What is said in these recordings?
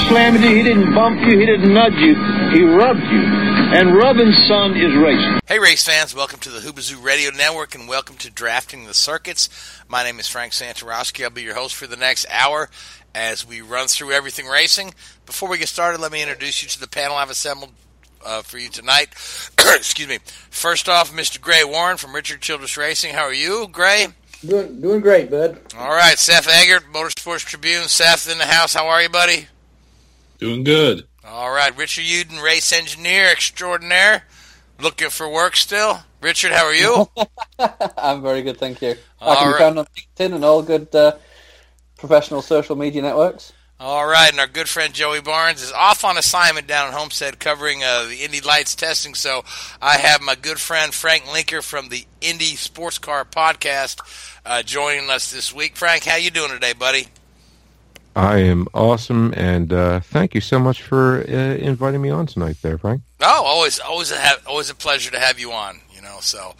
Didn't slam you, he didn't bump you, he didn't nudge you, he rubbed you. And rubbing, son, is racing. Hey, race fans, welcome to the Hoobazoo Radio Network and welcome to Drafting the Circuits. My name is Frank Santorowski. I'll be your host for the next hour as we run through everything racing. Before we get started, let me introduce you to the panel I've assembled uh, for you tonight. Excuse me. First off, Mr. Gray Warren from Richard Childress Racing. How are you, Gray? Doing, doing great, bud. All right, Seth Eggert, Motorsports Tribune. Seth in the house. How are you, buddy? Doing good. All right, Richard Uden, race engineer extraordinaire. Looking for work still. Richard, how are you? I'm very good, thank you. All I can right. be found on LinkedIn and all good uh, professional social media networks. All right, and our good friend Joey Barnes is off on assignment down at Homestead covering uh, the Indy Lights testing. So I have my good friend Frank Linker from the Indy Sports Car Podcast uh, joining us this week. Frank, how you doing today, buddy? I am awesome, and uh, thank you so much for uh, inviting me on tonight, there, Frank. Oh, always, always a ha- always a pleasure to have you on. You know, so.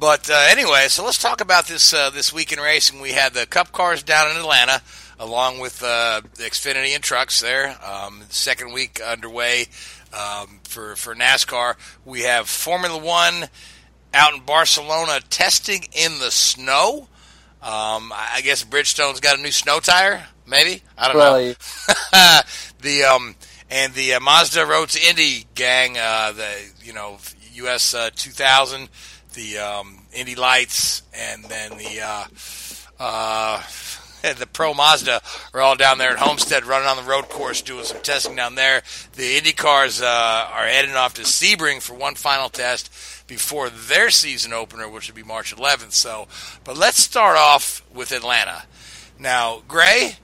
But uh, anyway, so let's talk about this uh, this week in racing. We had the Cup cars down in Atlanta, along with uh, the Xfinity and trucks there. Um, second week underway um, for for NASCAR. We have Formula One out in Barcelona testing in the snow. Um, I guess Bridgestone's got a new snow tire. Maybe I don't Probably. know. the um and the uh, Mazda Road to Indy gang, uh, the you know US uh, 2000, the um, Indy Lights, and then the uh, uh, the Pro Mazda are all down there at Homestead running on the road course, doing some testing down there. The Indy cars uh, are heading off to Sebring for one final test before their season opener, which will be March 11th. So, but let's start off with Atlanta. Now, Gray,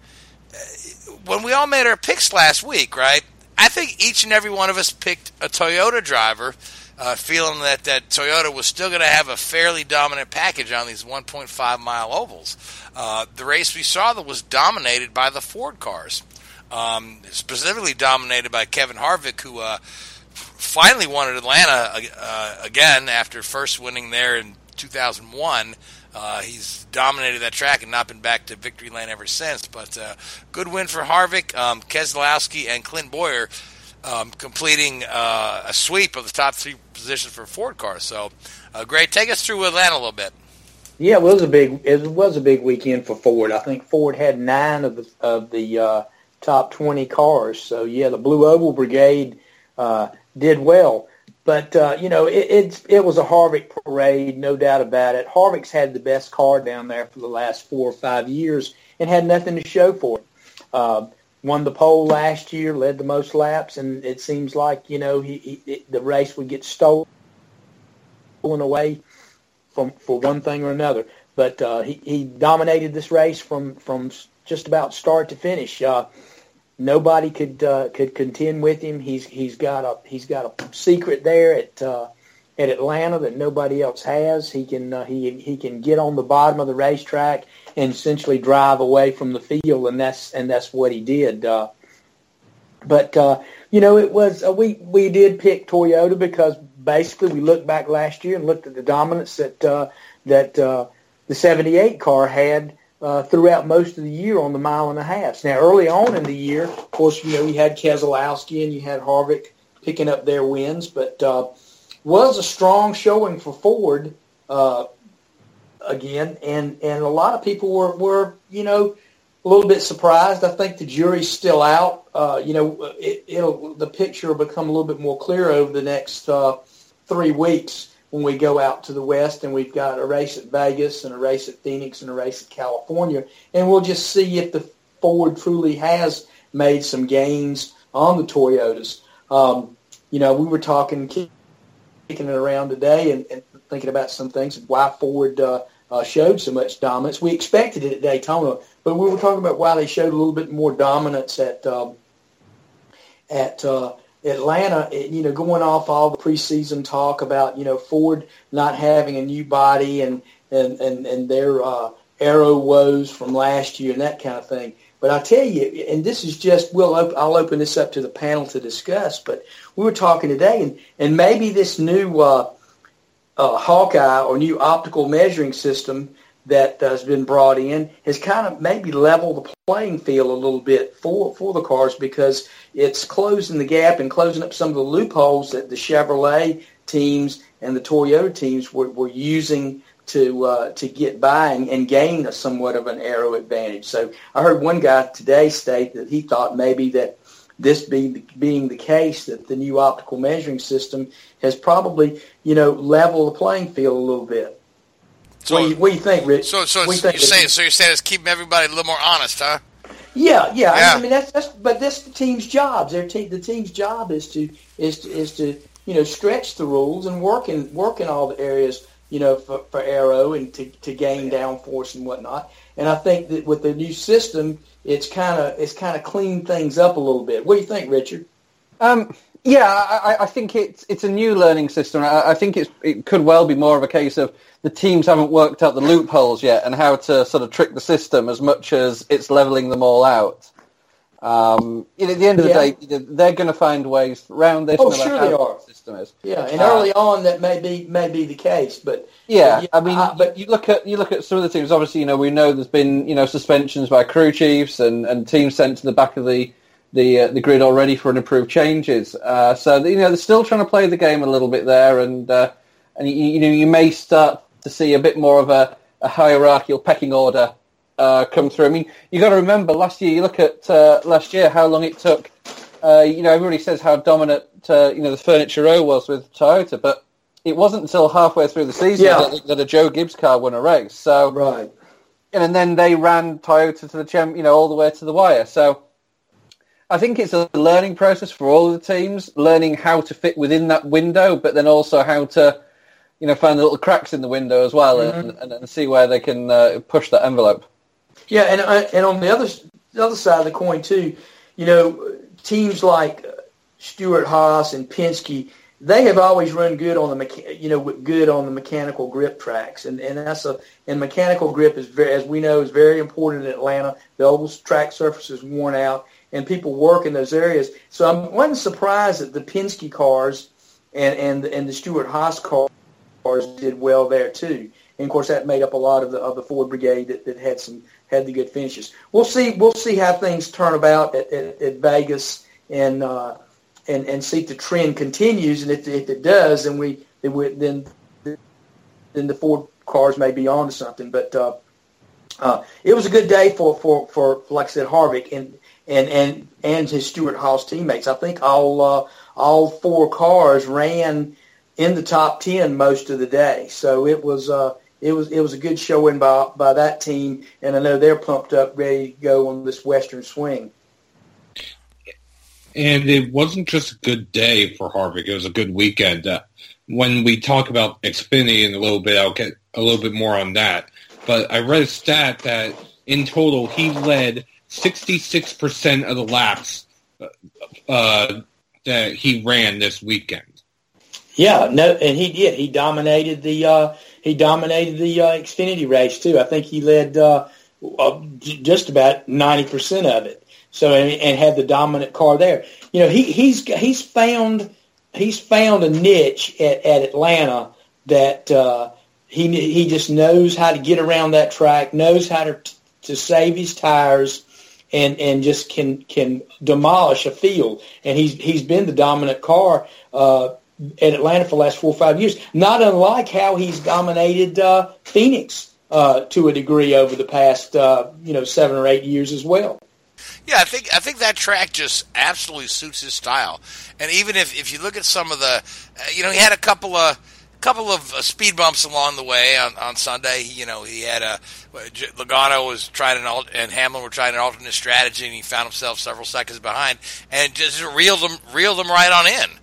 when we all made our picks last week, right? I think each and every one of us picked a Toyota driver, uh, feeling that that Toyota was still going to have a fairly dominant package on these 1.5 mile ovals. Uh, the race we saw that was dominated by the Ford cars, um, specifically dominated by Kevin Harvick, who uh, finally won at Atlanta uh, again after first winning there in 2001. Uh, he's dominated that track and not been back to victory lane ever since. But uh, good win for Harvick, um, Keselowski, and Clint Bowyer um, completing uh, a sweep of the top three positions for Ford cars. So, uh, great. Take us through Atlanta a little bit. Yeah, it was a big it was a big weekend for Ford. I think Ford had nine of the of the uh, top twenty cars. So yeah, the Blue Oval Brigade uh, did well. But uh, you know, it, it's it was a Harvick parade, no doubt about it. Harvick's had the best car down there for the last four or five years and had nothing to show for it. Uh, won the pole last year, led the most laps, and it seems like you know he, he it, the race would get stolen away from for one thing or another. But uh, he he dominated this race from from just about start to finish. Uh, nobody could uh, could contend with him. He's he's got a he's got a secret there at uh, at Atlanta that nobody else has. He can uh, he he can get on the bottom of the racetrack and essentially drive away from the field, and that's and that's what he did. Uh, but uh, you know, it was uh, we we did pick Toyota because basically we looked back last year and looked at the dominance that uh, that uh, the '78 car had uh, throughout most of the year on the mile and a half. Now, early on in the year, of course, you know you had Keselowski and you had Harvick picking up their wins, but uh, was a strong showing for Ford uh, again, and and a lot of people were were you know a little bit surprised. I think the jury's still out. Uh, you know, it, it'll the picture will become a little bit more clear over the next uh, three weeks when we go out to the west and we've got a race at Vegas and a race at Phoenix and a race at California, and we'll just see if the Ford truly has made some gains on the Toyotas. Um, you know, we were talking, kicking it around today, and, and thinking about some things why Ford uh, uh, showed so much dominance. We expected it at Daytona, but we were talking about why they showed a little bit more dominance at um, at uh, Atlanta, you know, going off all the preseason talk about, you know, Ford not having a new body and and and, and their uh, aero woes from last year and that kind of thing. But I tell you, and this is just, we'll op- I'll open this up to the panel to discuss. But we were talking today, and and maybe this new uh, uh, Hawkeye or new optical measuring system that has been brought in has kind of maybe leveled the playing field a little bit for, for the cars because it's closing the gap and closing up some of the loopholes that the Chevrolet teams and the Toyota teams were, were using to uh, to get by and, and gain a somewhat of an aero advantage. So I heard one guy today state that he thought maybe that this being being the case that the new optical measuring system has probably you know leveled the playing field a little bit. So, what, do you, what do you think, Rich? So, so you're saying, so you're saying it's keeping everybody a little more honest, huh? Yeah, yeah. yeah. I mean, that's that's, but that's the team's job. Their te- the team's job is to is to, is to you know stretch the rules and work in work in all the areas you know for, for aero and to to gain downforce and whatnot. And I think that with the new system, it's kind of it's kind of cleaned things up a little bit. What do you think, Richard? Um, yeah, I, I, think it's it's a new learning system. I, I, think it's it could well be more of a case of the teams haven't worked out the loopholes yet and how to sort of trick the system as much as it's leveling them all out. Um, you know, at the end of the yeah. day, they're going to find ways around this. Oh, no sure they are. The system is. Yeah, and uh, early on that may be may be the case, but yeah, but, yeah I mean, I, but you look at you look at some of the teams. Obviously, you know, we know there's been you know suspensions by crew chiefs and, and teams sent to the back of the the uh, the grid already for an improved changes. Uh, so you know they're still trying to play the game a little bit there, and uh, and you, you, know you may start to see a bit more of a, a hierarchical pecking order uh, come through. I mean, you got to remember last year. You look at uh, last year how long it took. Uh, you know, everybody says how dominant you know the furniture row was with Toyota, but it wasn't until halfway through the season yeah. that, that, a Joe Gibbs car won a race. So right, and then they ran Toyota to the champ, you know, all the way to the wire. So I think it's a learning process for all of the teams, learning how to fit within that window, but then also how to, you know, find the little cracks in the window as well, mm-hmm. and, and, and, see where they can uh, push that envelope. Yeah, and uh, and on the other the other side of the coin too, you know, teams like Stewart-Haas and Penske, they have always run good on the mecha- you know good on the mechanical grip tracks, and and that's a and mechanical grip is very as we know is very important in Atlanta. The old track surface is worn out and people work in those areas. So I wasn't surprised that the Penske cars and and and the Stewart-Haas cars did well there too. And of course, that made up a lot of the of the Ford Brigade that, that had some had the good finishes. We'll see we'll see how things turn about at, at, at Vegas and uh, and and see if the trend continues. And if, if it does, then we then we, then then the Ford cars may be on to something. But uh, uh, it was a good day for, for, for like I said, Harvick. And and and and his Stewart-Haas teammates. I think all uh, all four cars ran in the top ten most of the day. So it was uh, it was it was a good showing by by that team, and I know they're pumped up, ready to go on this Western swing. And it wasn't just a good day for Harvick; it was a good weekend. Uh, when we talk about Xfinity in a little bit, I'll get a little bit more on that. But I read a stat that in total he led 66% of the laps uh, that he ran this weekend. Yeah, no, and he did. He dominated the uh, he dominated the uh, Xfinity race too. I think he led uh, uh just about ninety percent of it. So and, and had the dominant car there. You know, he he's he's found he's found a niche at, at Atlanta that uh, he he just knows how to get around that track, knows how to to save his tires, and and just can can demolish a field. And he's he's been the dominant car. Uh, at Atlanta for the last four or five years, not unlike how he's dominated uh, Phoenix uh, to a degree over the past uh, you know seven or eight years as well. Yeah, I think I think that track just absolutely suits his style. And even if if you look at some of the, uh, you know, he had a couple of couple of uh, speed bumps along the way on, on Sunday. He, you know, he had a Logano was trying an alt, and Hamlin were trying an alternate strategy, and he found himself several seconds behind, and just reeled them reeled them right on in.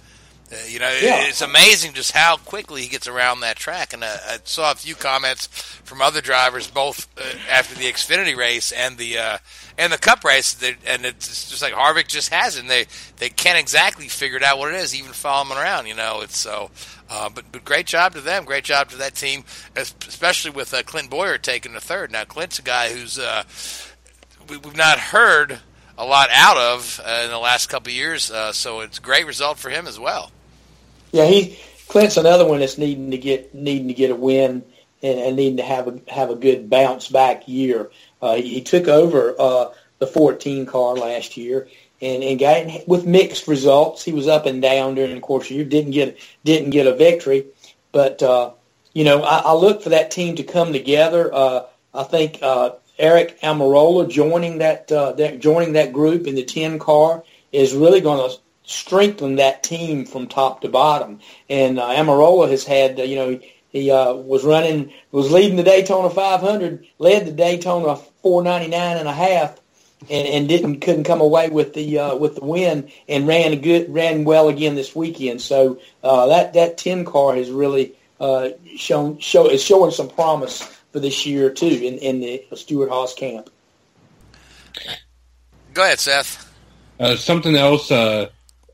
Uh, you know, yeah. it's amazing just how quickly he gets around that track. And uh, I saw a few comments from other drivers, both uh, after the Xfinity race and the uh, and the Cup race, and it's just like Harvick just hasn't. They they can't exactly figure it out what it is, even following around. You know, it's so. Uh, but but great job to them, great job to that team, especially with uh, Clint Bowyer taking the third. Now Clint's a guy who's we, we've not heard a lot out of in the last couple of years, so it's a great result for him as well. Yeah, he Clint's another one that's needing to get needing to get a win and, and needing to have a have a good bounce back year. Uh, he, he took over uh, the 14 car last year and, and got with mixed results. He was up and down during the course of year. Didn't get didn't get a victory, but uh, you know I, I look for that team to come together. Uh, I think uh, Aric Almirola joining that, uh, that joining that group in the 10 car is really going to strengthen that team from top to bottom. And uh, Almirola has had, uh, you know, he uh, was running, was leading the Daytona 500, led the Daytona 499 and a half, and, and didn't couldn't come away with the uh, with the win, and ran good, ran well again this weekend. So uh, that that 10 car has really uh, shown show is showing some promise for this year too in in the Stewart-Haas camp. Go ahead, Seth. Uh, something else uh,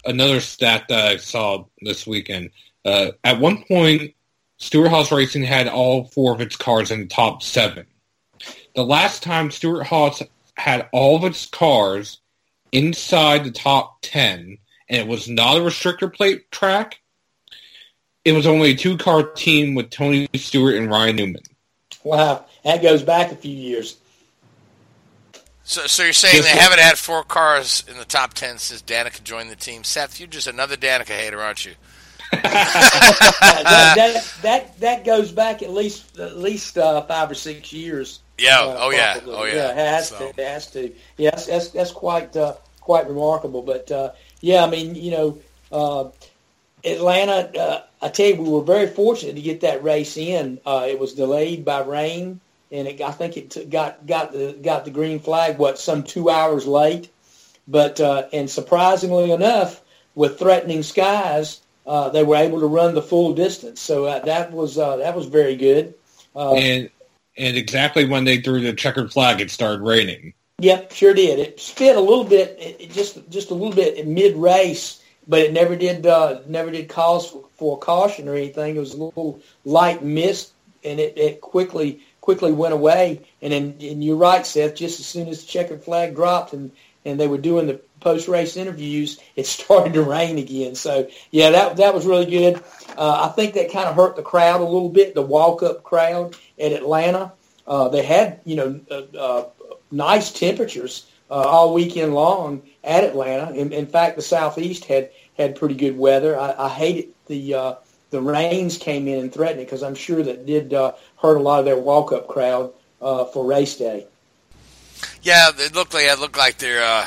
another stat that I saw this weekend. Uh, at one point, Stewart-Haas Racing had all four of its cars in the top seven. The last time Stewart-Haas had all of its cars inside the top ten, and it was not a restrictor plate track, it was only a two-car team with Tony Stewart and Ryan Newman. Wow, that goes back a few years. So, so you're saying they haven't had four cars in the top ten since Danica joined the team? Seth, you're just another Danica hater, aren't you? that, that, that, that goes back at least at least uh, five or six years. Yeah. Uh, oh yeah. Oh yeah. yeah it has so. to. It has to. Yes. That's that's quite uh, quite remarkable. But uh, yeah, I mean, you know, uh, Atlanta. Uh, I tell you, we were very fortunate to get that race in. it was delayed by rain and it, I think it got got the got the green flag what some two hours late, but uh, and surprisingly enough, with threatening skies, uh, they were able to run the full distance. So uh, that was uh, that was very good. Uh, and and exactly when they threw the checkered flag, it started raining. Yep, sure did. It spit a little bit, it, just just a little bit mid race, but it never did uh, never did cause for, for caution or anything. It was a little light mist, and it, it quickly quickly went away. And then, and you're right, Seth. Just as soon as the checkered flag dropped and and they were doing the post race interviews, it started to rain again. So yeah, that that was really good. Uh, I think that kind of hurt the crowd a little bit, the walk up crowd at Atlanta. Uh, they had you know uh, uh, nice temperatures uh, all weekend long at Atlanta. In, in fact, the southeast had had pretty good weather. I, I hated the uh, the rains came in and threatened it because I'm sure that did uh, hurt a lot of their walk-up crowd uh, for race day. Yeah, it looked like it looked like there uh,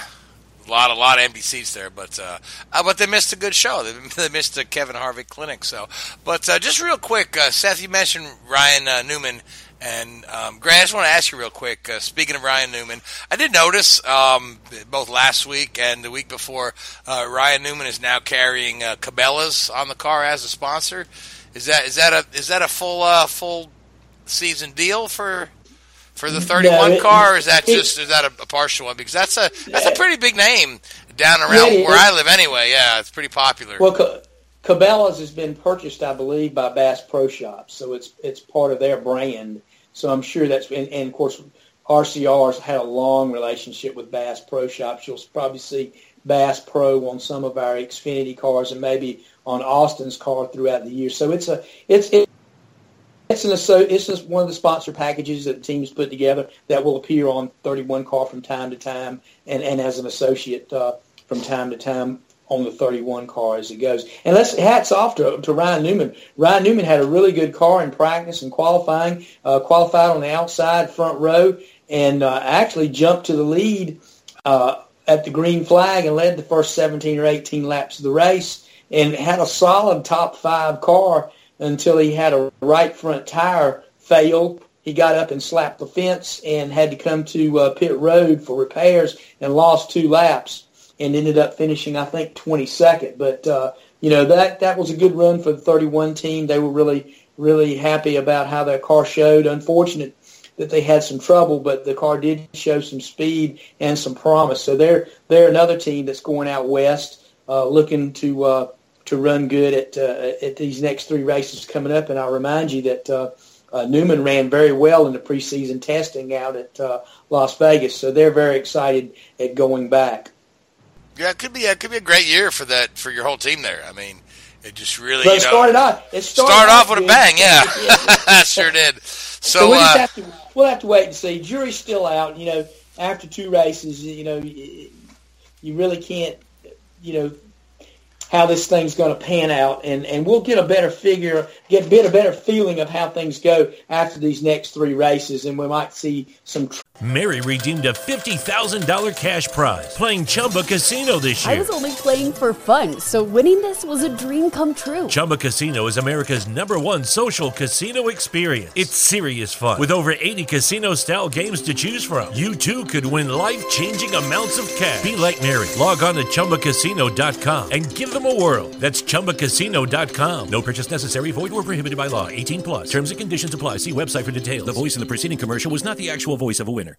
a lot, a lot of empty seats there, but uh, uh, but they missed a good show. They, they missed the Kevin Harvick clinic. So, but uh, just real quick, uh, Seth, you mentioned Ryan Newman. And um, Grant, I just want to ask you real quick. Uh, speaking of Ryan Newman, I did notice um, both last week and the week before, uh, Ryan Newman is now carrying uh, Cabela's on the car as a sponsor. Is that is that a is that a full uh, full season deal for for the thirty one no, car, or is that just is that a, a, partial one? Because that's a that's a pretty big name down around yeah, where I live anyway. Yeah, it's pretty popular. Well. Cabela's has been purchased, I believe, by Bass Pro Shops, so it's it's part of their brand. So I'm sure that's and, and of course RCR's had a long relationship with Bass Pro Shops. You'll probably see Bass Pro on some of our Xfinity cars and maybe on Austin's car throughout the year. So it's a it's it, it's an so it's just one of the sponsor packages that the teams put together that will appear on 31 car from time to time and, and as an associate uh, from time to time on the 31 car as it goes. And let's hats off to, to Ryan Newman. Ryan Newman had a really good car in practice and qualifying, uh, qualified on the outside front row, and uh, actually jumped to the lead uh, at the green flag and led the first 17 or 18 laps of the race and had a solid top five car until he had a right front tire fail. He got up and slapped the fence and had to come to uh, pit road for repairs and lost two laps and ended up finishing, I think, 22nd. But uh, you know that that was a good run for the 31 team. They were really really happy about how their car showed. Unfortunate that they had some trouble, but the car did show some speed and some promise. So they're they're another team that's going out west, uh, looking to uh, to run good at uh, at these next three races coming up. And I'll remind you that. Uh, uh, Newman ran very well in the preseason testing out at uh, Las Vegas, so they're very excited at going back. Yeah, it could be. It could be a great year for that for your whole team there. I mean, it just really. But you know, started off. It started, off off with a bang. Yeah, That sure did. So, So, we just uh, have to we'll have to wait and see. Jury's still out. You know, after two races, you know, you really can't, you know, how this thing's going to pan out, and and we'll get a better figure, get get a better feeling of how things go after these next three races, and we might see some. Tr- Mary redeemed a $50,000 cash prize playing Chumba Casino this year. I was only playing for fun, so winning this was a dream come true. Chumba Casino is America's number one social casino experience. It's serious fun. With over 80 casino style games to choose from, you too could win life changing amounts of cash. Be like Mary. Log on to chumbacasino.com and give them a whirl. That's chumbacasino.com. No purchase necessary, void or prohibited by law. 18 plus. Terms and conditions apply. See website for details. The voice in the preceding commercial was not the actual voice of a winner.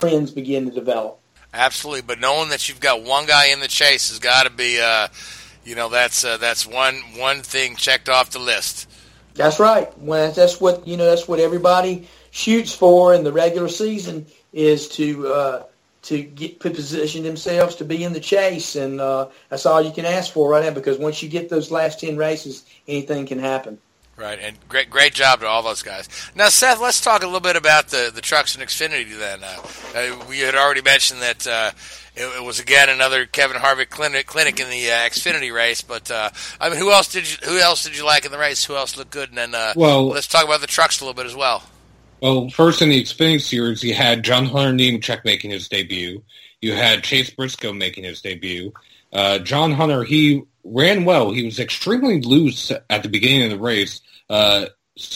Friends begin to develop. Absolutely, but knowing that you've got one guy in the chase has got to be, uh, you know, that's uh, that's one one thing checked off the list. That's right. Well, that's what you know. That's what everybody shoots for in the regular season is to uh, to get to position themselves to be in the chase, and uh, that's all you can ask for right now. Because once you get those last ten races, anything can happen. Right, and great great job to all those guys. Now, Seth, let's talk a little bit about the the trucks and Xfinity. Then uh, uh, we had already mentioned that. Uh, it, it was again another Kevin Harvick clinic, clinic in the uh, Xfinity race, but uh, I mean, who else did you who else did you like in the race? Who else looked good? And then uh, Well- let's talk about the trucks a little bit as well. Well, first in the Xfinity Series, you had John Hunter Nemechek making his debut. You had Chase Briscoe making his debut. Uh, John Hunter, he ran well. He was extremely loose at the beginning of the race. Uh,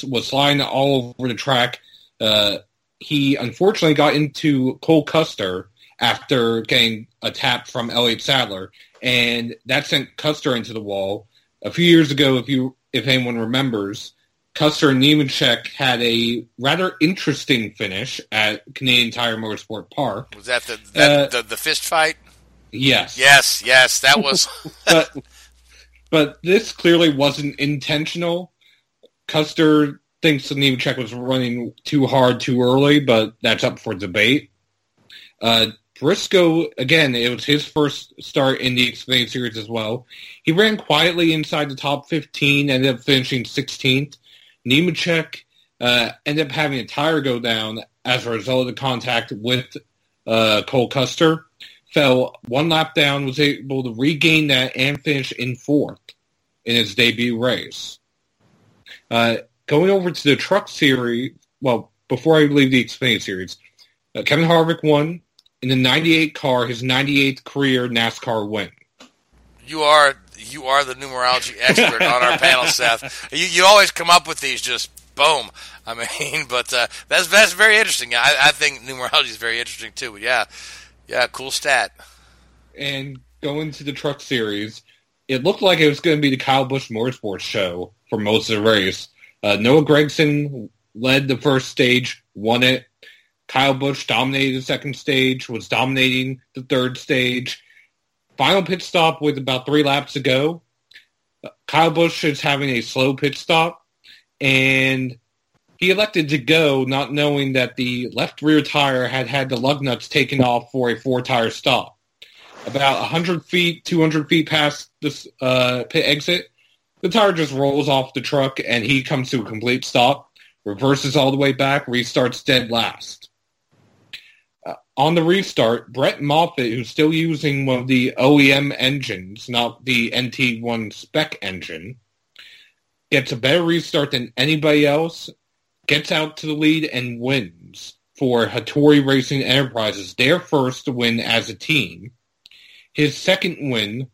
was sliding all over the track. Uh, he unfortunately got into Cole Custer after getting a tap from Elliott Sadler, and that sent Custer into the wall. A few years ago, if you if anyone remembers, Custer and Nemechek had a rather interesting finish at Canadian Tire Motorsport Park. Was that the that, Uh, the, the fist fight? Yes. Yes, yes, that was. but but this clearly wasn't intentional. Custer thinks that Nemechek was running too hard too early, but that's up for debate. Uh, Briscoe, again, it was his first start in the Xfinity Series as well. He ran quietly inside the top 15, ended up finishing 16th. Nemechek uh, ended up having a tire go down as a result of the contact with uh, Cole Custer. Fell one lap down, was able to regain that and finish in fourth in his debut race. Uh, going over to the truck series, well, before I leave the Xfinity series, uh, Kevin Harvick won in the 98 car, his 98th career NASCAR win. You are you are the numerology expert on our panel, Seth. You you always come up with these just Boom. I mean, but uh, that's that's very interesting. I, I think numerology is very interesting too. But yeah, yeah, cool stat. And going to the truck series, it looked like it was going to be the Kyle Busch Motorsports show for most of the race. Uh, Noah Gragson led the first stage, won it. Kyle Busch dominated the second stage, was dominating the third stage. Final pit stop with about three laps to go. Kyle Busch is having a slow pit stop, and he elected to go not knowing that the left rear tire had had the lug nuts taken off for a four-tire stop. About 100 feet, 200 feet past this uh, pit exit, the tire just rolls off the truck, and he comes to a complete stop, reverses all the way back, restarts dead last on the restart, Brett Moffitt, who's still using one of the OEM engines, not the NT1 spec engine, gets a better restart than anybody else, gets out to the lead and wins for Hattori Racing Enterprises, their first win as a team. His second win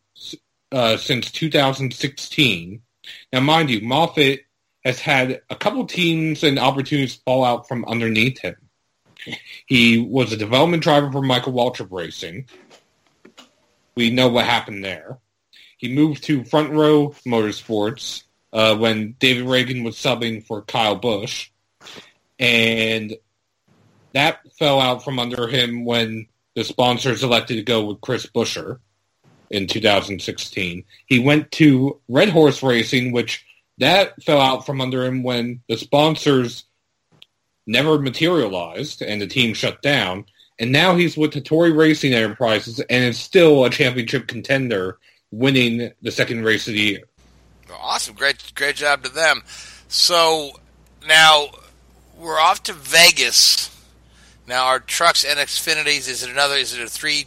uh, since 2016. Now, mind you, Moffitt has had a couple teams and opportunities fall out from underneath him. He was a development driver for Michael Waltrip Racing. We know what happened there. He moved to Front Row Motorsports uh, when David Ragan was subbing for Kyle Busch. And that fell out from under him when the sponsors elected to go with Chris Buescher in 2016. He went to Red Horse Racing, which that fell out from under him when the sponsors never materialized and the team shut down. And now he's with Hattori Racing Enterprises and is still a championship contender, winning the second race of the year. Awesome, great, great job to them. So now we're off to Vegas. Now our trucks and Xfinities is it another? Is it a three?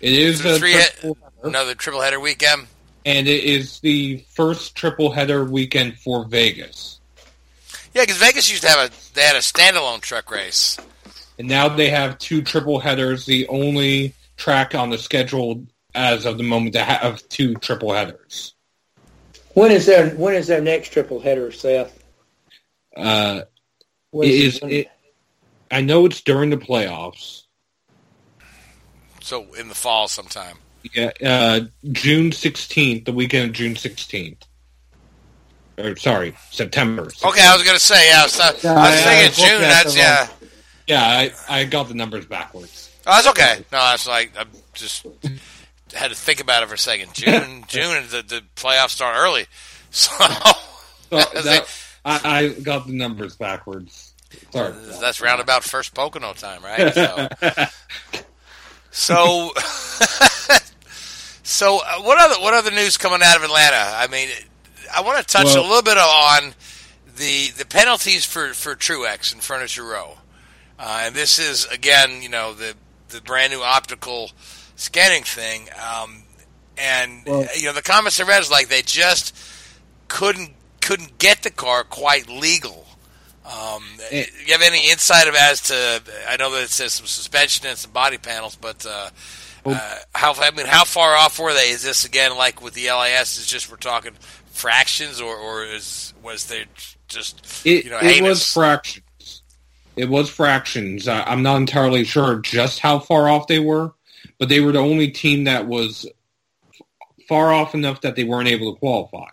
It is, is it a three triple another triple header weekend, and it is the first triple header weekend for Vegas. Yeah, because Vegas used to have a they had a standalone truck race, and now they have two triple headers. The only track on the schedule as of the moment to have two triple headers. When is their when is their next triple header, Seth? Uh, it is it, I know it's during the playoffs. So in the fall sometime. Yeah, uh, June sixteenth, the weekend of June sixteenth or sorry, September. Okay, I was going to say, yeah, I was, I was thinking June. That's yeah. Yeah, I, I got the numbers backwards. Oh, that's okay. No, that's like I just had to think about it for a second. June, June, the the playoffs start early, so, so that, I, I got the numbers backwards. Sorry, that's roundabout first Pocono time, right? So, so, so uh, what other what other news coming out of Atlanta? I mean, I want to touch well, a little bit on the the penalties for for Truex and Furniture Row, uh, and this is again, you know, the the brand new optical scanning thing, um, and well, you know, the comments I read is like they just couldn't couldn't get the car quite legal. Um, it, you have any insight of as to? I know that it says some suspension and some body panels, but uh, uh, how I mean, how far off were they? Is this again like with the LIS? Is just we're talking fractions, or or is was there just it, you know it was fractions. It was fractions. I, I'm not entirely sure just how far off they were, but they were the only team that was far off enough that they weren't able to qualify.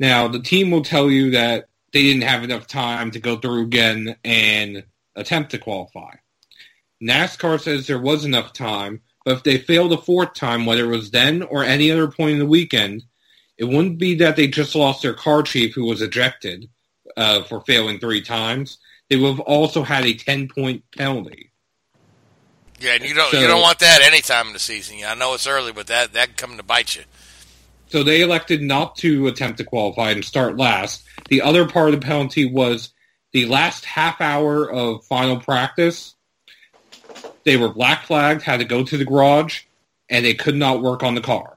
Now, the team will tell you that they didn't have enough time to go through again and attempt to qualify. NASCAR says there was enough time, but if they failed a fourth time, whether it was then or any other point in the weekend, it wouldn't be that they just lost their car chief who was ejected uh, for failing three times. They would have also had a ten point penalty. Yeah, and you don't so, you don't want that any time in the season. I know it's early, but that that can come to bite you. So they elected not to attempt to qualify and start last. The other part of the penalty was the last half hour of final practice. They were black flagged, had to go to the garage, and they could not work on the car.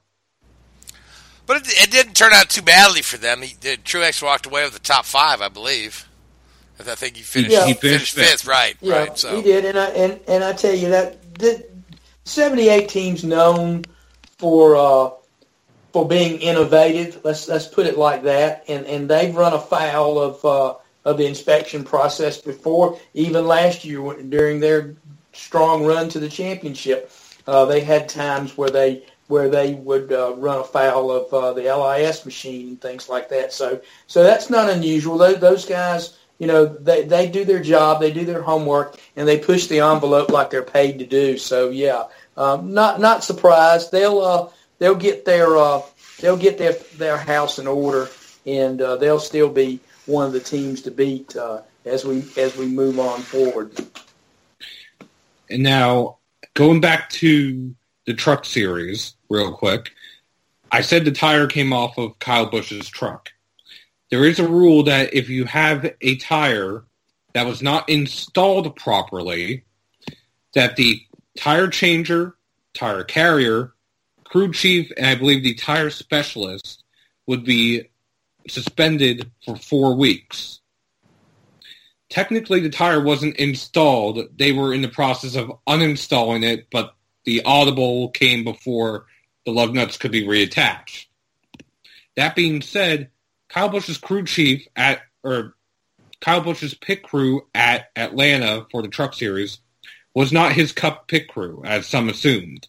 But it, it, didn't turn out too badly for them. He did. Truex walked away with the top five, I believe. I think he finished. Yeah. He finished, fifth. fifth. right? Yeah, right. So he did, and I and, and I tell you that the seventy-eight teams known for uh, for being innovative. Let's let's put it like that. And and they've run afoul of uh, of the inspection process before. Even last year, during their strong run to the championship, uh, they had times where they where they would uh, run afoul of uh, the LIS machine and things like that. So so that's not unusual. Those, those guys, you know, they they do their job, they do their homework, and they push the envelope like they're paid to do. So yeah, um, not not surprised. They'll uh, they'll get their uh, they'll get their their house in order, and uh, they'll still be one of the teams to beat uh, as we as we move on forward. And now, going back to the truck series, real quick, I said the tire came off of Kyle Busch's truck. There is a rule that if you have a tire that was not installed properly, that the tire changer, tire carrier, crew chief, and I believe the tire specialist would be suspended for four weeks. Technically, the tire wasn't installed. They were in the process of uninstalling it, but the audible came before the lug nuts could be reattached. That being said, Kyle Busch's crew chief at or Kyle Busch's pit crew at Atlanta for the Truck Series was not his Cup pit crew, as some assumed.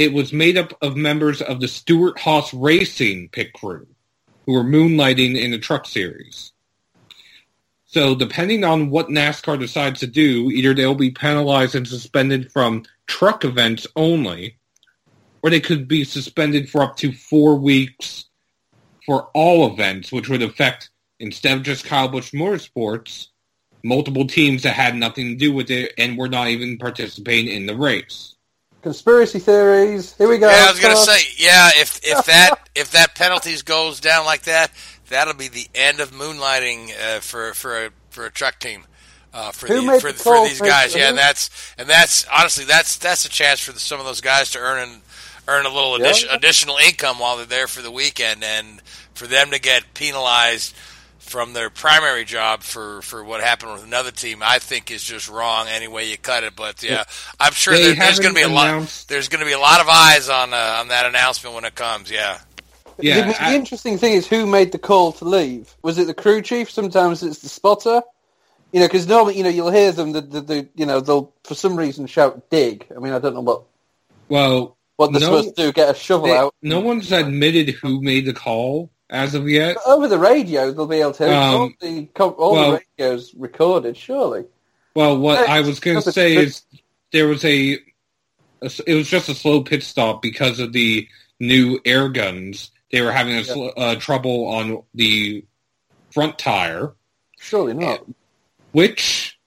It was made up of members of the Stewart Haas Racing pit crew, who were moonlighting in the Truck Series. So depending on what NASCAR decides to do, either they'll be penalized and suspended from truck events only, or they could be suspended for up to four weeks for all events, which would affect, instead of just Kyle Busch Motorsports, multiple teams that had nothing to do with it and were not even participating in the race. Conspiracy theories. Here we go. Yeah, I was gonna say, yeah, if if that if that penalties goes down like that, that'll be the end of moonlighting uh, for for a for a truck team. Uh, for the, for, the for these guys, yeah, and that's and that's honestly that's that's a chance for the, some of those guys to earn an, earn a little Yeah. additional income while they're there for the weekend, and for them to get penalized from their primary job for, for what happened with another team, I think is just wrong any way you cut it. But yeah, I'm sure there, there's going to be a haven't lot. There's going to be a lot of eyes on uh, on that announcement when it comes. Yeah. Yeah, the, the I- interesting thing is who made the call to leave. Was it the crew chief? Sometimes it's the spotter. You know, because normally, you know, you'll hear them. The, the, the, you know, they'll for some reason shout "dig." I mean, I don't know what Well, what they're No- supposed to do. Get a shovel they- out. no one's admitted who made the call as of yet. But over the radio, they'll be able to. Um, all the all well- the radios recorded, surely. Well, what I was going to say is there was a, a- it was just a slow pit stop because of the new air guns. They were having a sl- uh, trouble on the front tire, Surely not. which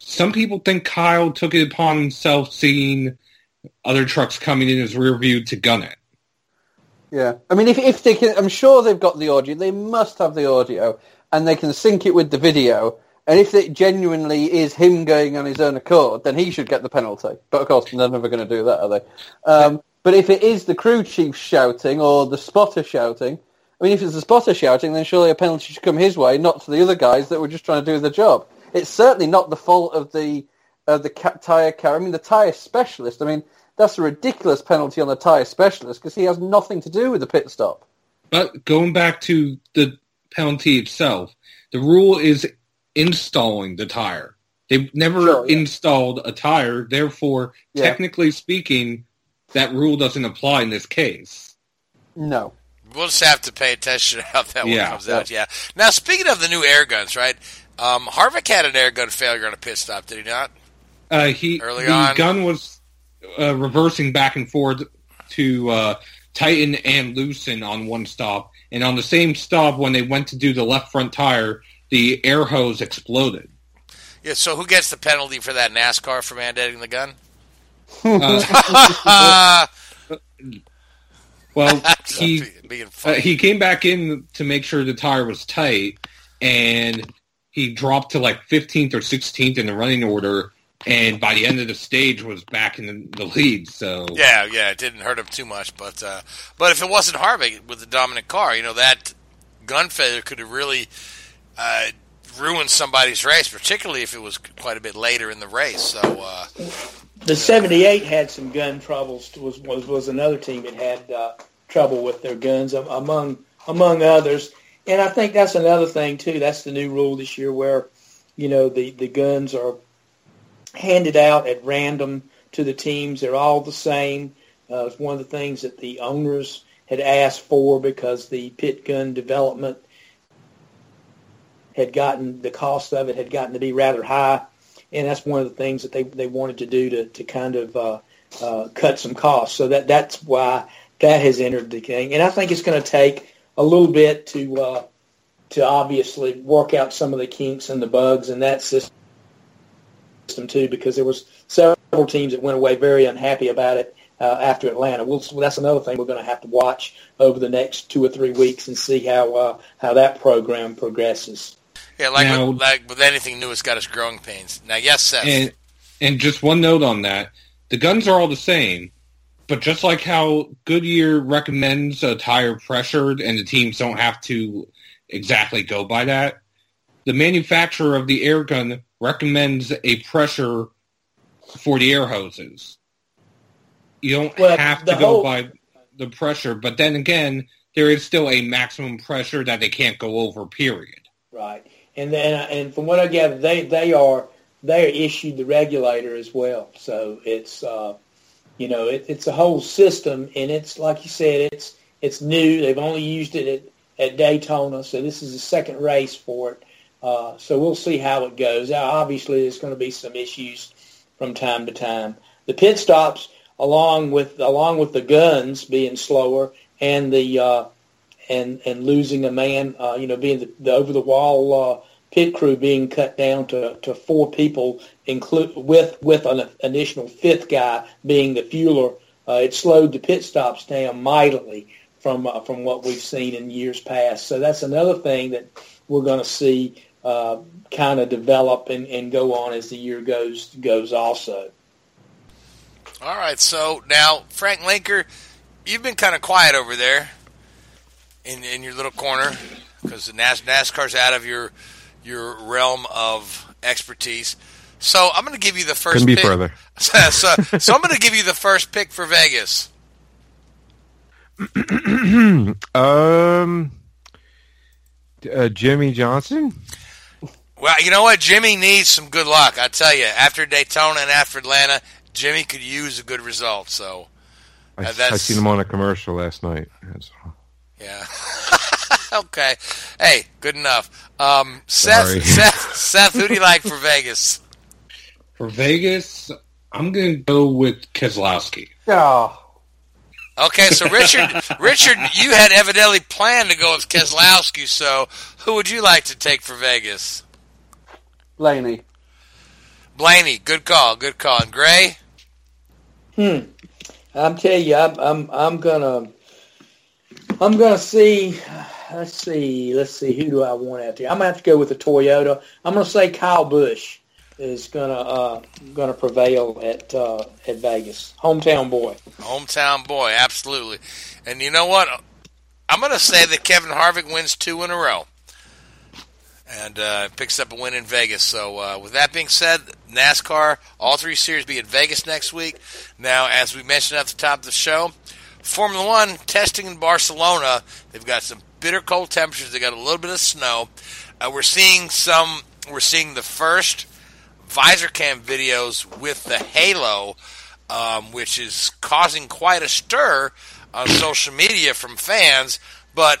some people think Kyle took it upon himself seeing other trucks coming in his rear view to gun it. Yeah, I mean, if if they can, I'm sure they've got the audio. They must have the audio, and they can sync it with the video. And if it genuinely is him going on his own accord, then he should get the penalty. But of course, they're never going to do that, are they? Um, but if it is the crew chief shouting or the spotter shouting, I mean, if it's the spotter shouting, then surely a penalty should come his way, not to the other guys that were just trying to do the job. It's certainly not the fault of the uh, the tire carrier. I mean, the tire specialist. I mean, that's a ridiculous penalty on the tire specialist because he has nothing to do with the pit stop. But going back to the penalty itself, the rule is installing the tire. They've never Sure, yeah. installed a tire, therefore, Yeah. technically speaking, that rule doesn't apply in this case. No. We'll just have to pay attention to how that one Yeah. comes out. Yeah. Now, speaking of the new air guns, right? Um, Harvick had an air gun failure on a pit stop, did he not? Uh, he Early the on. gun was uh, reversing back and forth to uh, tighten and loosen on one stop, and on the same stop, when they went to do the left front tire, the air hose exploded. Yeah. So who gets the penalty for that NASCAR for mandating the gun? Uh, well, he Uh, he came back in to make sure the tire was tight, and he dropped to like 15th or 16th in the running order, and by the end of the stage was back in the, the lead. So Yeah, yeah, it didn't hurt him too much, but uh, but if it wasn't Harvick with the dominant car, you know that gun failure could have really uh, ruined somebody's race, particularly if it was quite a bit later in the race. So uh, The '78 had some gun troubles. Was was was another team that had uh, trouble with their guns, um, among among others. and I think that's another thing too. That's the new rule this year, where you know the the guns are handed out at random to the teams. They're all the same. Uh, it's one of the things that the owners had asked for because the pit gun development had gotten the cost of it had gotten to be rather high, and that's one of the things that they they wanted to do to to kind of uh, uh, cut some costs. So that that's why that has entered the game, and I think it's going to take a little bit to uh, to obviously work out some of the kinks and the bugs in that system too, because there was several teams that went away very unhappy about it uh, after Atlanta. We'll, that's another thing we're going to have to watch over the next two or three weeks and see how uh, how that program progresses. Yeah, like Now- with, like with anything new, it's got its growing pains. Now, yes, Seth. And and just one note on that: the guns are all the same, but just like how Goodyear recommends a tire pressured, and the teams don't have to exactly go by that, the manufacturer of the air gun recommends a pressure for the air hoses. You don't Well, have to the go whole- by the pressure, but then again, there is still a maximum pressure that they can't go over. Period. Right, and then and from what I gather, they they are they are issued the regulator as well. So it's uh, you know it, it's a whole system, and it's like you said, it's it's new. They've only used it at, at Daytona, so this is the second race for it. Uh, so we'll see how it goes. Obviously, there's going to be some issues from time to time. The pit stops, along with along with the guns being slower and the uh, and and losing a man, uh, you know, being the, the over the wall uh, pit crew being cut down to, to four people, include with with an additional fifth guy being the fueler. Uh, it slowed the pit stops down mightily from uh, from what we've seen in years past. So that's another thing that we're going to see uh, kind of develop and, and go on as the year goes goes. Also, All right, so now Frank Linker, you've been kind of quiet over there in in your little corner because the NAS, NASCAR's out of your your realm of expertise. So I'm going to give you the 1st Couldn't be pick. further. so, so I'm going to give you the first pick for Vegas. um, uh, Jimmie Johnson. Well, you know what? Jimmie needs some good luck. I tell you, after Daytona and after Atlanta, Jimmie could use a good result. So I, Uh, I that's- seen him on a commercial last night. That's. Yeah. okay. Hey, good enough. Um, Seth, Seth, Seth, who do you like for Vegas? For Vegas, I'm going to go with Keselowski. Oh, Okay, so Richard, Richard, you had evidently planned to go with Keselowski. So, who would you like to take for Vegas? Blaney. Blaney, good call, good call. And Gray, Hmm. I'm telling you, I'm I'm I'm gonna I'm gonna see. Let's see. Let's see. Who do I want out there? I'm gonna have to go with the Toyota. I'm gonna say Kyle Busch is gonna uh, gonna prevail at uh, at Vegas. Hometown boy. hometown boy, absolutely. And you know what? I'm going to say that Kevin Harvick wins two in a row and uh, picks up a win in Vegas. So, uh, with that being said, NASCAR, all three series be at Vegas next week. Now, as we mentioned at the top of the show, Formula One testing in Barcelona. They've got some bitter cold temperatures. They got a little bit of snow. Uh, we're seeing some. We're seeing the first visor cam videos with the halo, um, which is causing quite a stir on social media from fans. But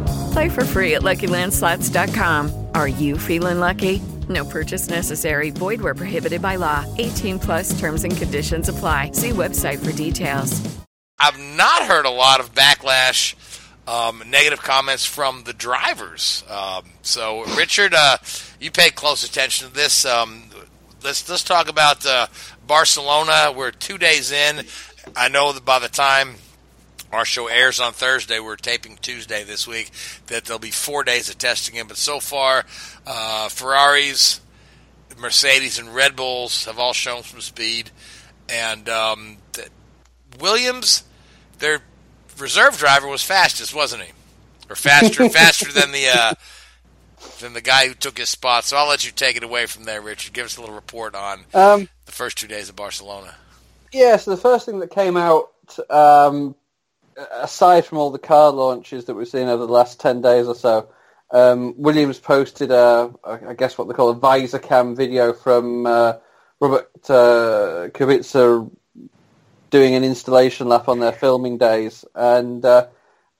Play for free at LuckyLandSlots.com. Are you feeling lucky? No purchase necessary. Void where prohibited by law. 18 plus terms and conditions apply. See website for details. I've not heard a lot of backlash, um, negative comments from the drivers. Um, so, Richard, uh, you pay close attention to this. Um, let's let's talk about uh, Barcelona. We're two days in. I know that by the time our show airs on Thursday, we're taping Tuesday this week. That there'll be four days of testing in, but so far, uh, Ferraris, Mercedes, and Red Bulls have all shown some speed, and um, th- Williams, they're reserve driver was fastest, wasn't he? Or faster, faster than the uh, than the guy who took his spot. So I'll let you take it away from there, Richard. Give us a little report on Um, the first two days of Barcelona. Yeah, so the first thing that came out, um, aside from all the car launches that we've seen over the last 10 days or so, um, Williams posted a, I guess what they call a visor cam video from uh, Robert uh, Kubica doing an installation lap on their filming days. And, uh,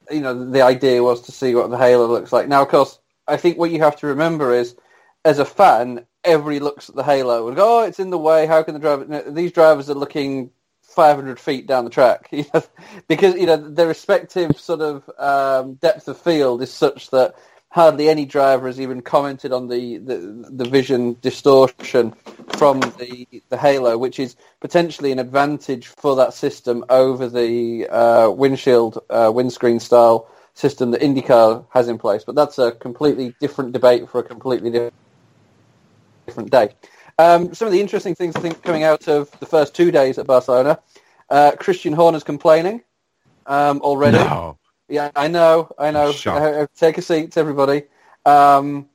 you know, the idea was to see what the Halo looks like. Now, of course, I think what you have to remember is, as a fan, everybody looks at the Halo and go, "Oh, it's in the way. How can the driver?" These drivers are looking 500 feet down the track, because you know their respective sort of um, depth of field is such that hardly any driver has even commented on the, the, the vision distortion from the the Halo, which is potentially an advantage for that system over the uh, windshield uh, windscreen style system that IndyCar has in place. But that's a completely different debate for a completely different different day. Um, some of the interesting things I think coming out of the first two days at Barcelona, uh, Christian Horner's complaining um, already. No. Yeah, I know, I know. Uh, take a seat, everybody. Um,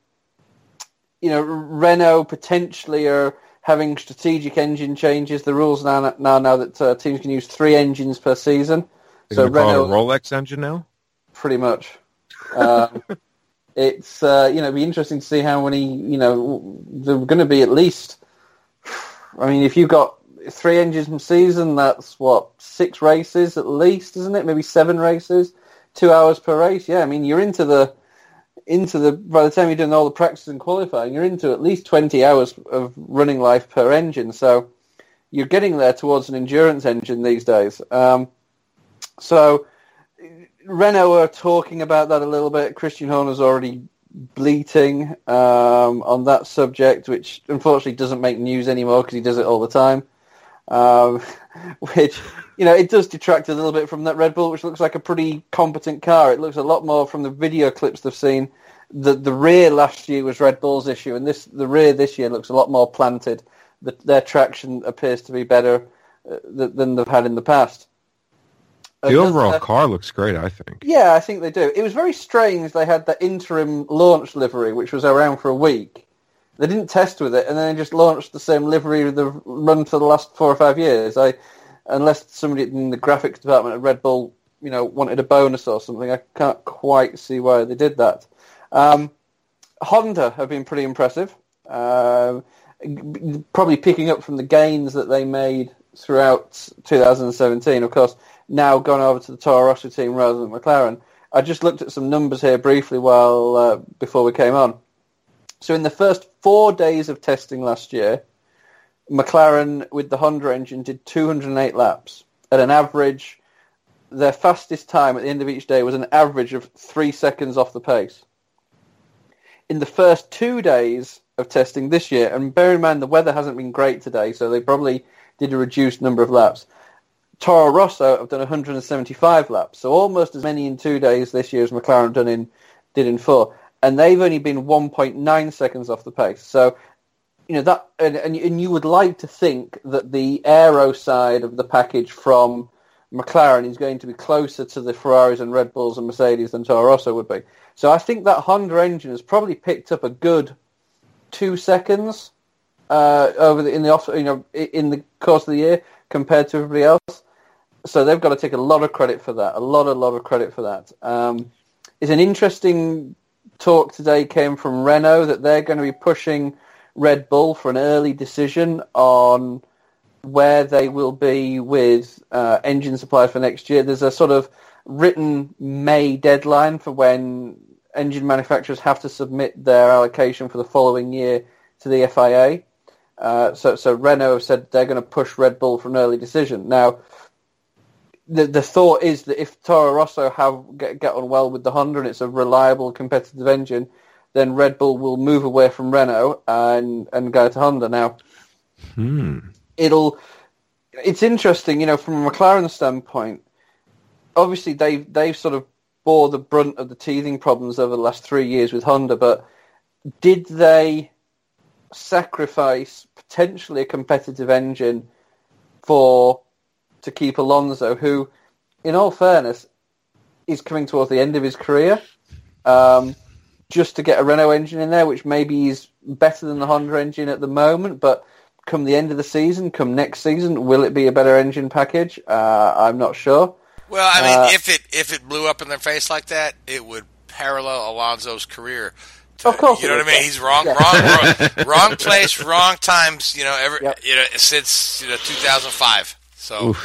you know, Renault potentially are having strategic engine changes. The rules now now now that uh, teams can use three engines per season. They're so gonna call it Renault, a Rolex engine now. pretty much. Um, it's uh, you know, it'd be interesting to see how many you know there are going to be at least. I mean, if you've got three engines per season, that's what six races at least, isn't it? Maybe seven races, two hours per race. Yeah, I mean, you're into the into the by the time you're doing all the practice and qualifying, you're into at least twenty hours of running life per engine. So you're getting there towards an endurance engine these days. Um, so Renault are talking about that a little bit. Christian Horner's already bleating um, on that subject, which unfortunately doesn't make news anymore because he does it all the time. Um, which you know it does detract a little bit from that Red Bull, which looks like a pretty competent car. It looks a lot more from the video clips they've seen. The the rear last year was Red Bull's issue, and this the rear this year looks a lot more planted. The, their traction appears to be better uh, than they've had in the past. Uh, The overall uh, car looks great, I think. yeah, I think they do. It was very strange they had that interim launch livery, which was around for a week. They didn't test with it, and then they just launched the same livery they've run for the last four or five years. I, unless somebody in the graphics department at Red Bull, you know, wanted a bonus or something, I can't quite see why they did that. Um, Honda have been pretty impressive. Um probably picking up from the gains that they made throughout 2017. Of course, now gone over to the Toro Rosso team rather than McLaren. I just looked at some numbers here briefly while uh, before we came on. So in the first four days of testing last year, McLaren with the Honda engine did 208 laps at an average. Their fastest time at the end of each day was an average of three seconds off the pace. In the first two days of testing this year, and bear in mind the weather hasn't been great today, so they probably did a reduced number of laps. Toro Rosso have done 175 laps, so almost as many in two days this year as McLaren done in did in four, and they've only been 1.9 seconds off the pace. So, you know that, and, and and you would like to think that the aero side of the package from McLaren is going to be closer to the Ferraris and Red Bulls and Mercedes than Toro Rosso would be. So I think that Honda engine has probably picked up a good two seconds uh, over the in the off, you know, in the course of the year compared to everybody else. So they've got to take a lot of credit for that. A lot, a lot of credit for that. Um, it's an interesting talk today came from Renault that they're going to be pushing Red Bull for an early decision on where they will be with uh, engine supply for next year. There's a sort of written May deadline for when engine manufacturers have to submit their allocation for the following year to the FIA. Uh, so, so Renault have said they're going to push Red Bull for an early decision. Now, the the thought is that if Toro Rosso have get, get on well with the Honda and it's a reliable competitive engine, then Red Bull will move away from Renault and and go to Honda. Now, Hmm. it'll it's interesting, you know, from a McLaren standpoint. Obviously, they've they've sort of bore the brunt of the teething problems over the last three years with Honda, but did they sacrifice potentially a competitive engine for to keep Alonso, who, in all fairness, is coming towards the end of his career. Um, just to get a Renault engine in there, which maybe is better than the Honda engine at the moment, but come the end of the season, come next season, will it be a better engine package? Uh, I'm not sure. Well, I mean, Uh, if it if it blew up in their face like that, it would parallel Alonso's career. to- Of course you know what I mean. He's wrong, Yeah. wrong, wrong, wrong place, wrong times. You know, ever you know since you know 2005. So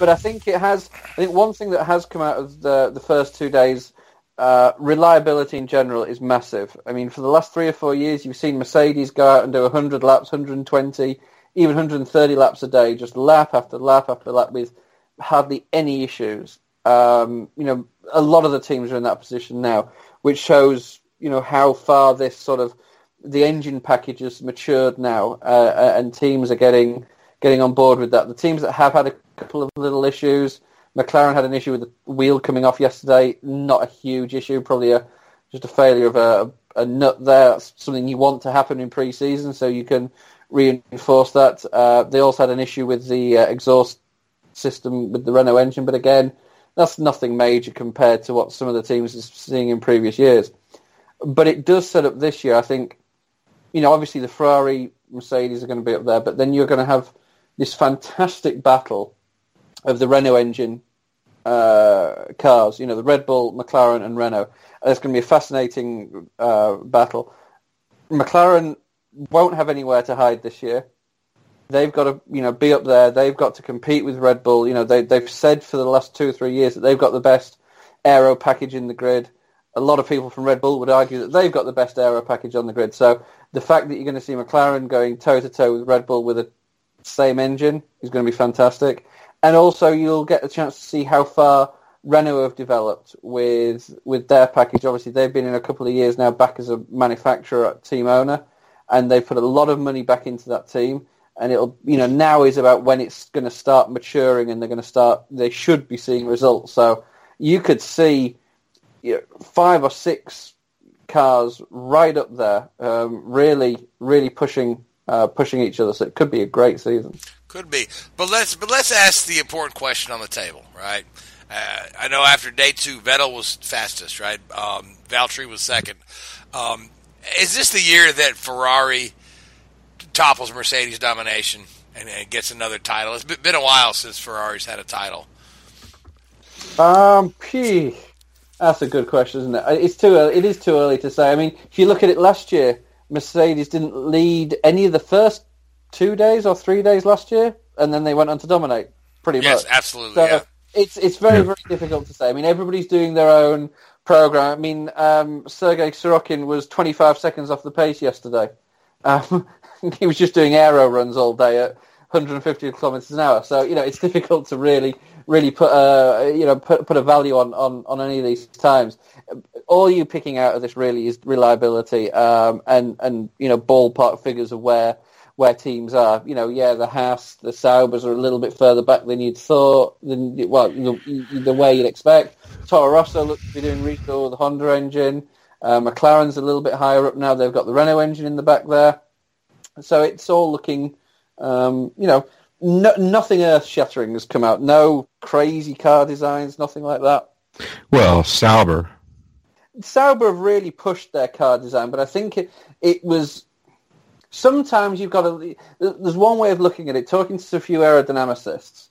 but I think it has. I think one thing that has come out of the the first two days, uh, reliability in general is massive. I mean, for the last three or four years, you've seen Mercedes go out and do 100 laps, 120, even 130 laps a day, just lap after lap after lap with hardly any issues. Um, you know, a lot of the teams are in that position now, which shows you know how far this sort of the engine package has matured now, uh, and teams are getting getting on board with that. The teams that have had a couple of little issues, McLaren had an issue with the wheel coming off yesterday. Not a huge issue, probably a just a failure of a, a nut there. That's something you want to happen in pre-season, so you can reinforce that. Uh, they also had an issue with the uh, exhaust system with the Renault engine, but again, that's nothing major compared to what some of the teams are seeing in previous years. But it does set up this year. I think, you know, obviously the Ferrari, Mercedes are going to be up there, but then you're going to have this fantastic battle of the Renault engine uh, cars. You know, the Red Bull, McLaren, and Renault. And it's going to be a fascinating uh, battle. McLaren won't have anywhere to hide this year. They've got to, you know, be up there. They've got to compete with Red Bull. You know, they, they've said for the last two or three years that they've got the best aero package in the grid. A lot of people from Red Bull would argue that they've got the best aero package on the grid. So the fact that you're going to see McLaren going toe to toe with Red Bull with the same engine is going to be fantastic. And also, you'll get a chance to see how far Renault have developed with with their package. Obviously, they've been in a couple of years now back as a manufacturer, team owner, and they've put a lot of money back into that team. And it'll, you know, now is about when it's going to start maturing, and they're going to start. They should be seeing results. So you could see you know, five or six cars right up there, um, really, really pushing uh, pushing each other. So it could be a great season. Could be, but let's but let's ask the important question on the table, right? Uh, I know after day two, Vettel was fastest, right? Um, Valtteri was second. Um, is this the year that Ferrari topples Mercedes domination and, and gets another title? It's been a while since Ferrari's had a title. Um, phew. that's a good question, isn't it? It's too early. It is too early to say. I mean, if you look at it last year, Mercedes didn't lead any of the first two days or three days last year, and then they went on to dominate pretty Yes, much. Yes, absolutely, So yeah. it's it's very very difficult to say. I mean, everybody's doing their own program. I mean, um, Sergey Sirotkin was 25 seconds off the pace yesterday. Um, he was just doing aero runs all day at 150 kilometers an hour. So you know, it's difficult to really really put a you know put put a value on on on any of these times. All you picking out of this really is reliability um, and and you know ballpark figures of where where teams are. You know, yeah, the Haas, the Saubers are a little bit further back than you'd thought. Than well, the, the way you'd expect. Toro Rosso looks to be doing reasonable with the Honda engine. Uh, McLaren's a little bit higher up now. They've got the Renault engine in the back there. So it's all looking, um, you know, no, nothing earth-shattering has come out. No crazy car designs, nothing like that. Well, Sauber. Sauber have really pushed their car design, but I think it, it was sometimes you've got to. There's one way of looking at it. Talking to a few aerodynamicists,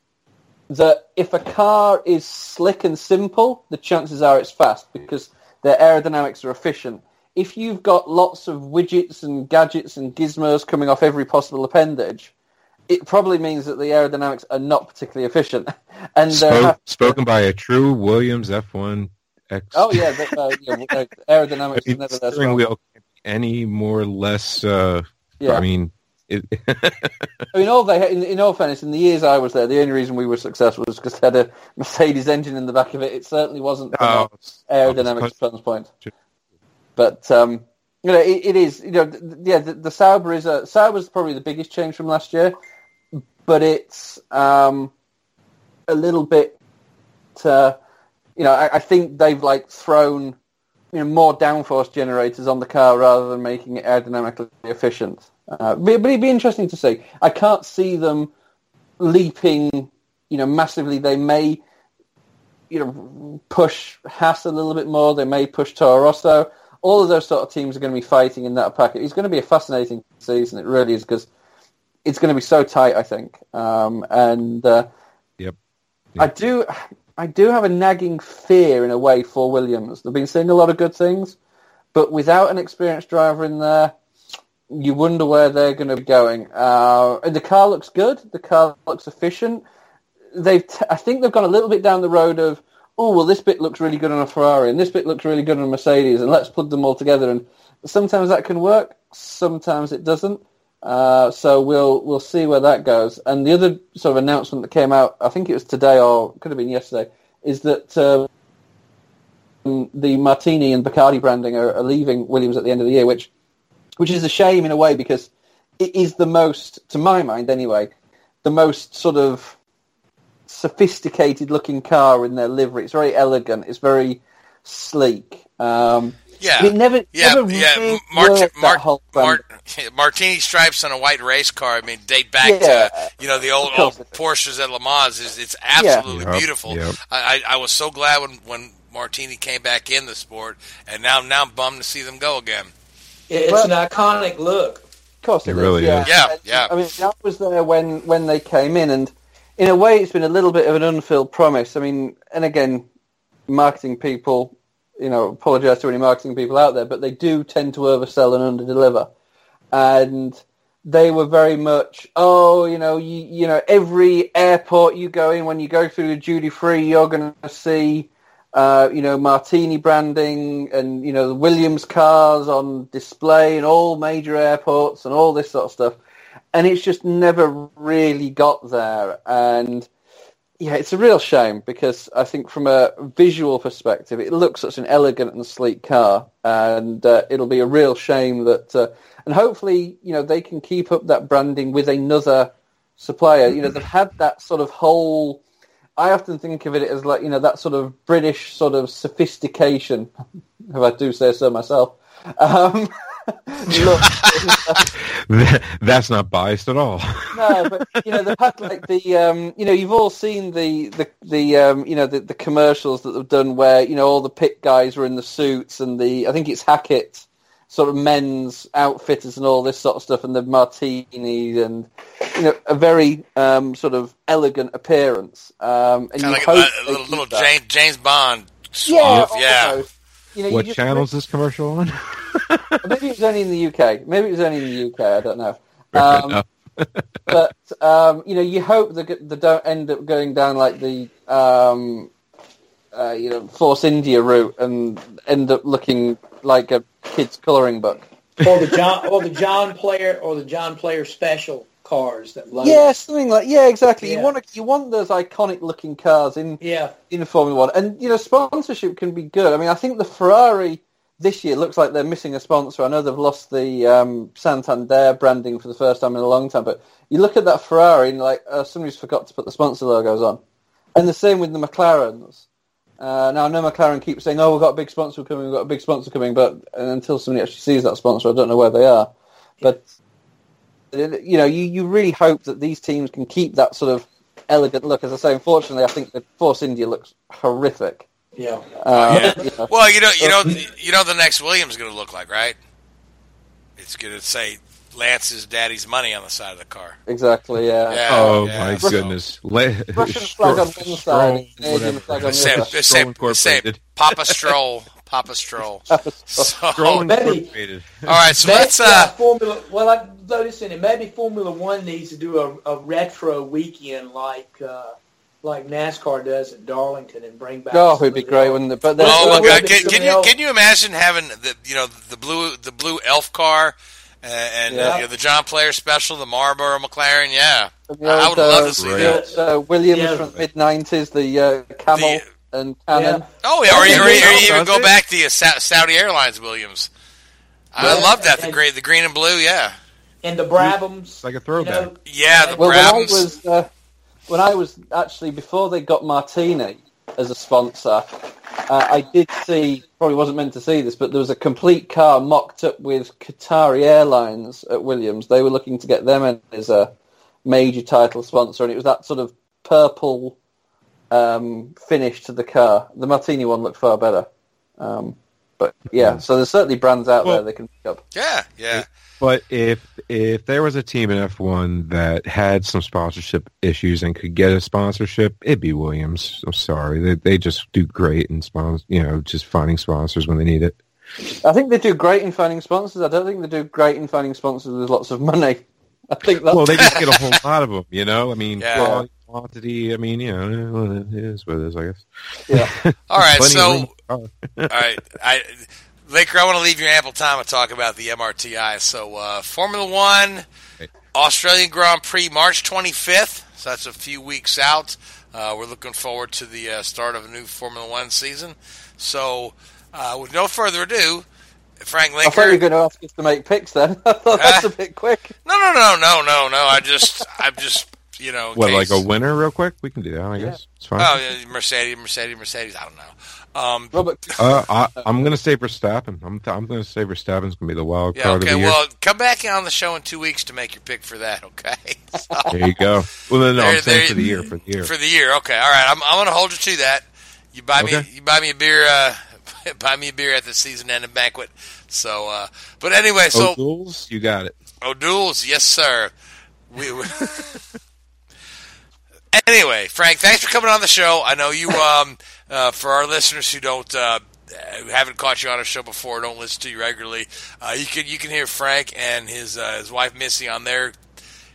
that if a car is slick and simple, the chances are it's fast because their aerodynamics are efficient. If you've got lots of widgets and gadgets and gizmos coming off every possible appendage, it probably means that the aerodynamics are not particularly efficient. And uh, they're Spoke, spoken by a true Williams F1 X. Oh yeah, the, uh, yeah uh, aerodynamics I mean, never the strong. wheel any more or less. Uh, Yeah. I mean, it, I mean, all they in, in all fairness, in the years I was there, the only reason we were successful was because they had a Mercedes engine in the back of it. It certainly wasn't Oh, an aerodynamics standpoint. But um, you know, it, it is. You know, th- th- yeah, the, the Sauber is a Sauber's probably the biggest change from last year, but it's um, a little bit. Uh, you know, I, I think they've like thrown you know more downforce generators on the car rather than making it aerodynamically efficient. Uh, but, it'd be interesting to see. I can't see them leaping, you know, massively. They may you know, push Haas a little bit more. They may push Toro Rosso. All of those sort of teams are going to be fighting in that packet. It's going to be a fascinating season. It really is because it's going to be so tight. I think, um, and uh, Yep. I do, I do have a nagging fear in a way for Williams. They've been saying a lot of good things, but without an experienced driver in there, you wonder where they're going to be going. Uh, and the car looks good. The car looks efficient. They've, t- I think they've gone a little bit down the road of, oh well, this bit looks really good on a Ferrari, and this bit looks really good on a Mercedes, and let's plug them all together. And sometimes that can work, sometimes it doesn't. Uh, so we'll we'll see where that goes. And the other sort of announcement that came out, I think it was today or could have been yesterday, is that um, the Martini and Bacardi branding are, are leaving Williams at the end of the year, which which is a shame in a way because it is the most, to my mind anyway, the most sort of sophisticated looking car in their livery. It's very elegant. It's very sleek. Um, Yeah, it never, yeah, never yeah. really Mart- worked, that Mart- Mart- Martini stripes on a white race car. I mean, date back Yeah. to you know the old, old Porsches at Le Mans. It's, it's absolutely Yep, beautiful. yep. I, I, I was so glad when, when Martini came back in the sport, and now now I'm bummed to see them go again. It's Well- an iconic look. Of course It it, really yeah. is. Yeah, yeah. I mean, I was there when, when they came in, and in a way, it's been a little bit of an unfilled promise. I mean, and again, marketing people, you know, apologise to any marketing people out there, but they do tend to oversell and underdeliver. And they were very much, oh, you know, you, you know, every airport you go in, when you go through the duty free, you're going to see uh, you know, Martini branding and, you know, the Williams cars on display in all major airports and all this sort of stuff. And it's just never really got there. And yeah, it's a real shame because I think from a visual perspective, it looks such an elegant and sleek car. And uh, it'll be a real shame that, uh, and hopefully, you know, they can keep up that branding with another supplier. You know, they've had that sort of whole I often think of it as like you know that sort of British sort of sophistication, if I do say so myself. Um, That's not biased at all. no, but you know they've had like the um, you know you've all seen the the the um, you know the, the commercials that they've done where you know all the pit guys were in the suits and the I think it's Hackett sort of men's outfitters and all this sort of stuff and the martinis and you know a very um, sort of elegant appearance. Um, and Kind you of like hope a, they little, little. James, James Bond Yeah, suave. Yeah, almost. You know, what just- channel is this commercial on? Maybe it was only in the UK. Maybe it was only in the UK. I don't know. Um, but um, you know, you hope that they don't end up going down like the um, uh, you know Force India route and end up looking like a kid's coloring book. or the John or the John Player or the John Player special cars that load. Yeah, something like yeah, exactly. You want to, you want those iconic looking cars in Yeah. in Formula One, and you know sponsorship can be good. I mean, I think the Ferrari this year looks like they're missing a sponsor. I know they've lost the um, Santander branding for the first time in a long time, but you look at that Ferrari and like uh, somebody's forgot to put the sponsor logos on, and the same with the McLarens. Uh, now I know McLaren keeps saying, "Oh, we've got a big sponsor coming, we've got a big sponsor coming," but until somebody actually sees that sponsor, I don't know where they are. But you know, you, you really hope that these teams can keep that sort of elegant look. As I say, unfortunately, I think the Force India looks horrific. Yeah. Uh, you know. Well, you know, you know, you know, the next Williams is going to look like, right? It's going to say Lance's daddy's money on the side of the car. Exactly, yeah. Yeah, oh yeah, my so- goodness! La- Russian flag on one side and Canadian flag on the Same, other. same, Stroll same, Papa Stroll, Papa Stroll. So, Stroll Maybe- all right, so Maybe, let's. Uh, Formula. Well, I throw this in it. Maybe Formula One needs to do a, a retro weekend like uh, like NASCAR does at Darlington and bring back. Oh, it'd be great, old- wouldn't it? But oh my God! Can, can you can you imagine having the you know the blue the blue elf car uh, and uh, you know, the John Player special, the Marlboro McLaren? Yeah, the I old, would love uh, to see Right. that. the, uh, Williams Yeah. from the mid '90s, the uh, Camel and Canon. Yeah. Oh yeah, or, Yeah, or, or yeah, even does go back to the Sa- Saudi Airlines Williams. I Yeah, love that the and- green the green and blue. Yeah, and the Brabhams. It's like a You throwback. know, yeah, the Well, when I was uh, when I was actually before they got Martini as a sponsor, uh, I did see probably wasn't meant to see this, but there was a complete car mocked up with Qatari Airlines at Williams. They were looking to get them in as a major title sponsor, and it was that sort of purple um, finish to the car. The Martini one looked far better. Um, but yeah, so there's certainly brands out Well- there they can pick up. Yeah, yeah. But if if there was a team in F one that had some sponsorship issues and could get a sponsorship, it'd be Williams. I'm sorry, they they just do great in sponsors. You know, just finding sponsors when they need it. I think they do great in finding sponsors. I don't think they do great in finding sponsors with lots of money. I think that's Well, they just get a whole lot of them. You know, I mean, Yeah. quality, quantity. I mean, you know, it is what it is, I guess. Yeah. All right, so. Oh. all right, I, Laker, I want to leave you ample time to talk about the MRTI. So, uh, Formula One, Australian Grand Prix, March 25th. So that's a few weeks out. Uh, we're looking forward to the uh, start of a new Formula One season. So, uh, with no further ado, Frank I thought you were going to ask us to make picks then. I thought that's a bit quick. No, no, no, no, no, no. I just, I'm just, you know, What, case- like a winner, real quick? We can do that. I guess it's fine. Oh, yeah, Mercedes, Mercedes, Mercedes. I don't know. Um, Robert, Uh, I, I'm going to say Verstappen. I'm I'm going to say Verstappen's going to be the wild yeah, card okay. of the year. Well, come back on the show in two weeks to make your pick for that. Okay. So- there you go. Well, no, no, I'm There- saying for the year. For the year. For the year, okay, all right. I'm, I'm going to hold you to that. You buy me, you buy me a beer, uh, buy me a beer at the season-ending banquet. So, uh, but anyway, so O'Doul's, you got it. O'Doul's, yes, sir. We, we anyway, Frank, thanks for coming on the show. I know you, um, uh, for our listeners who don't, uh, who haven't caught you on our show before, don't listen to you regularly. Uh, you can you can hear Frank and his uh, his wife Missy on their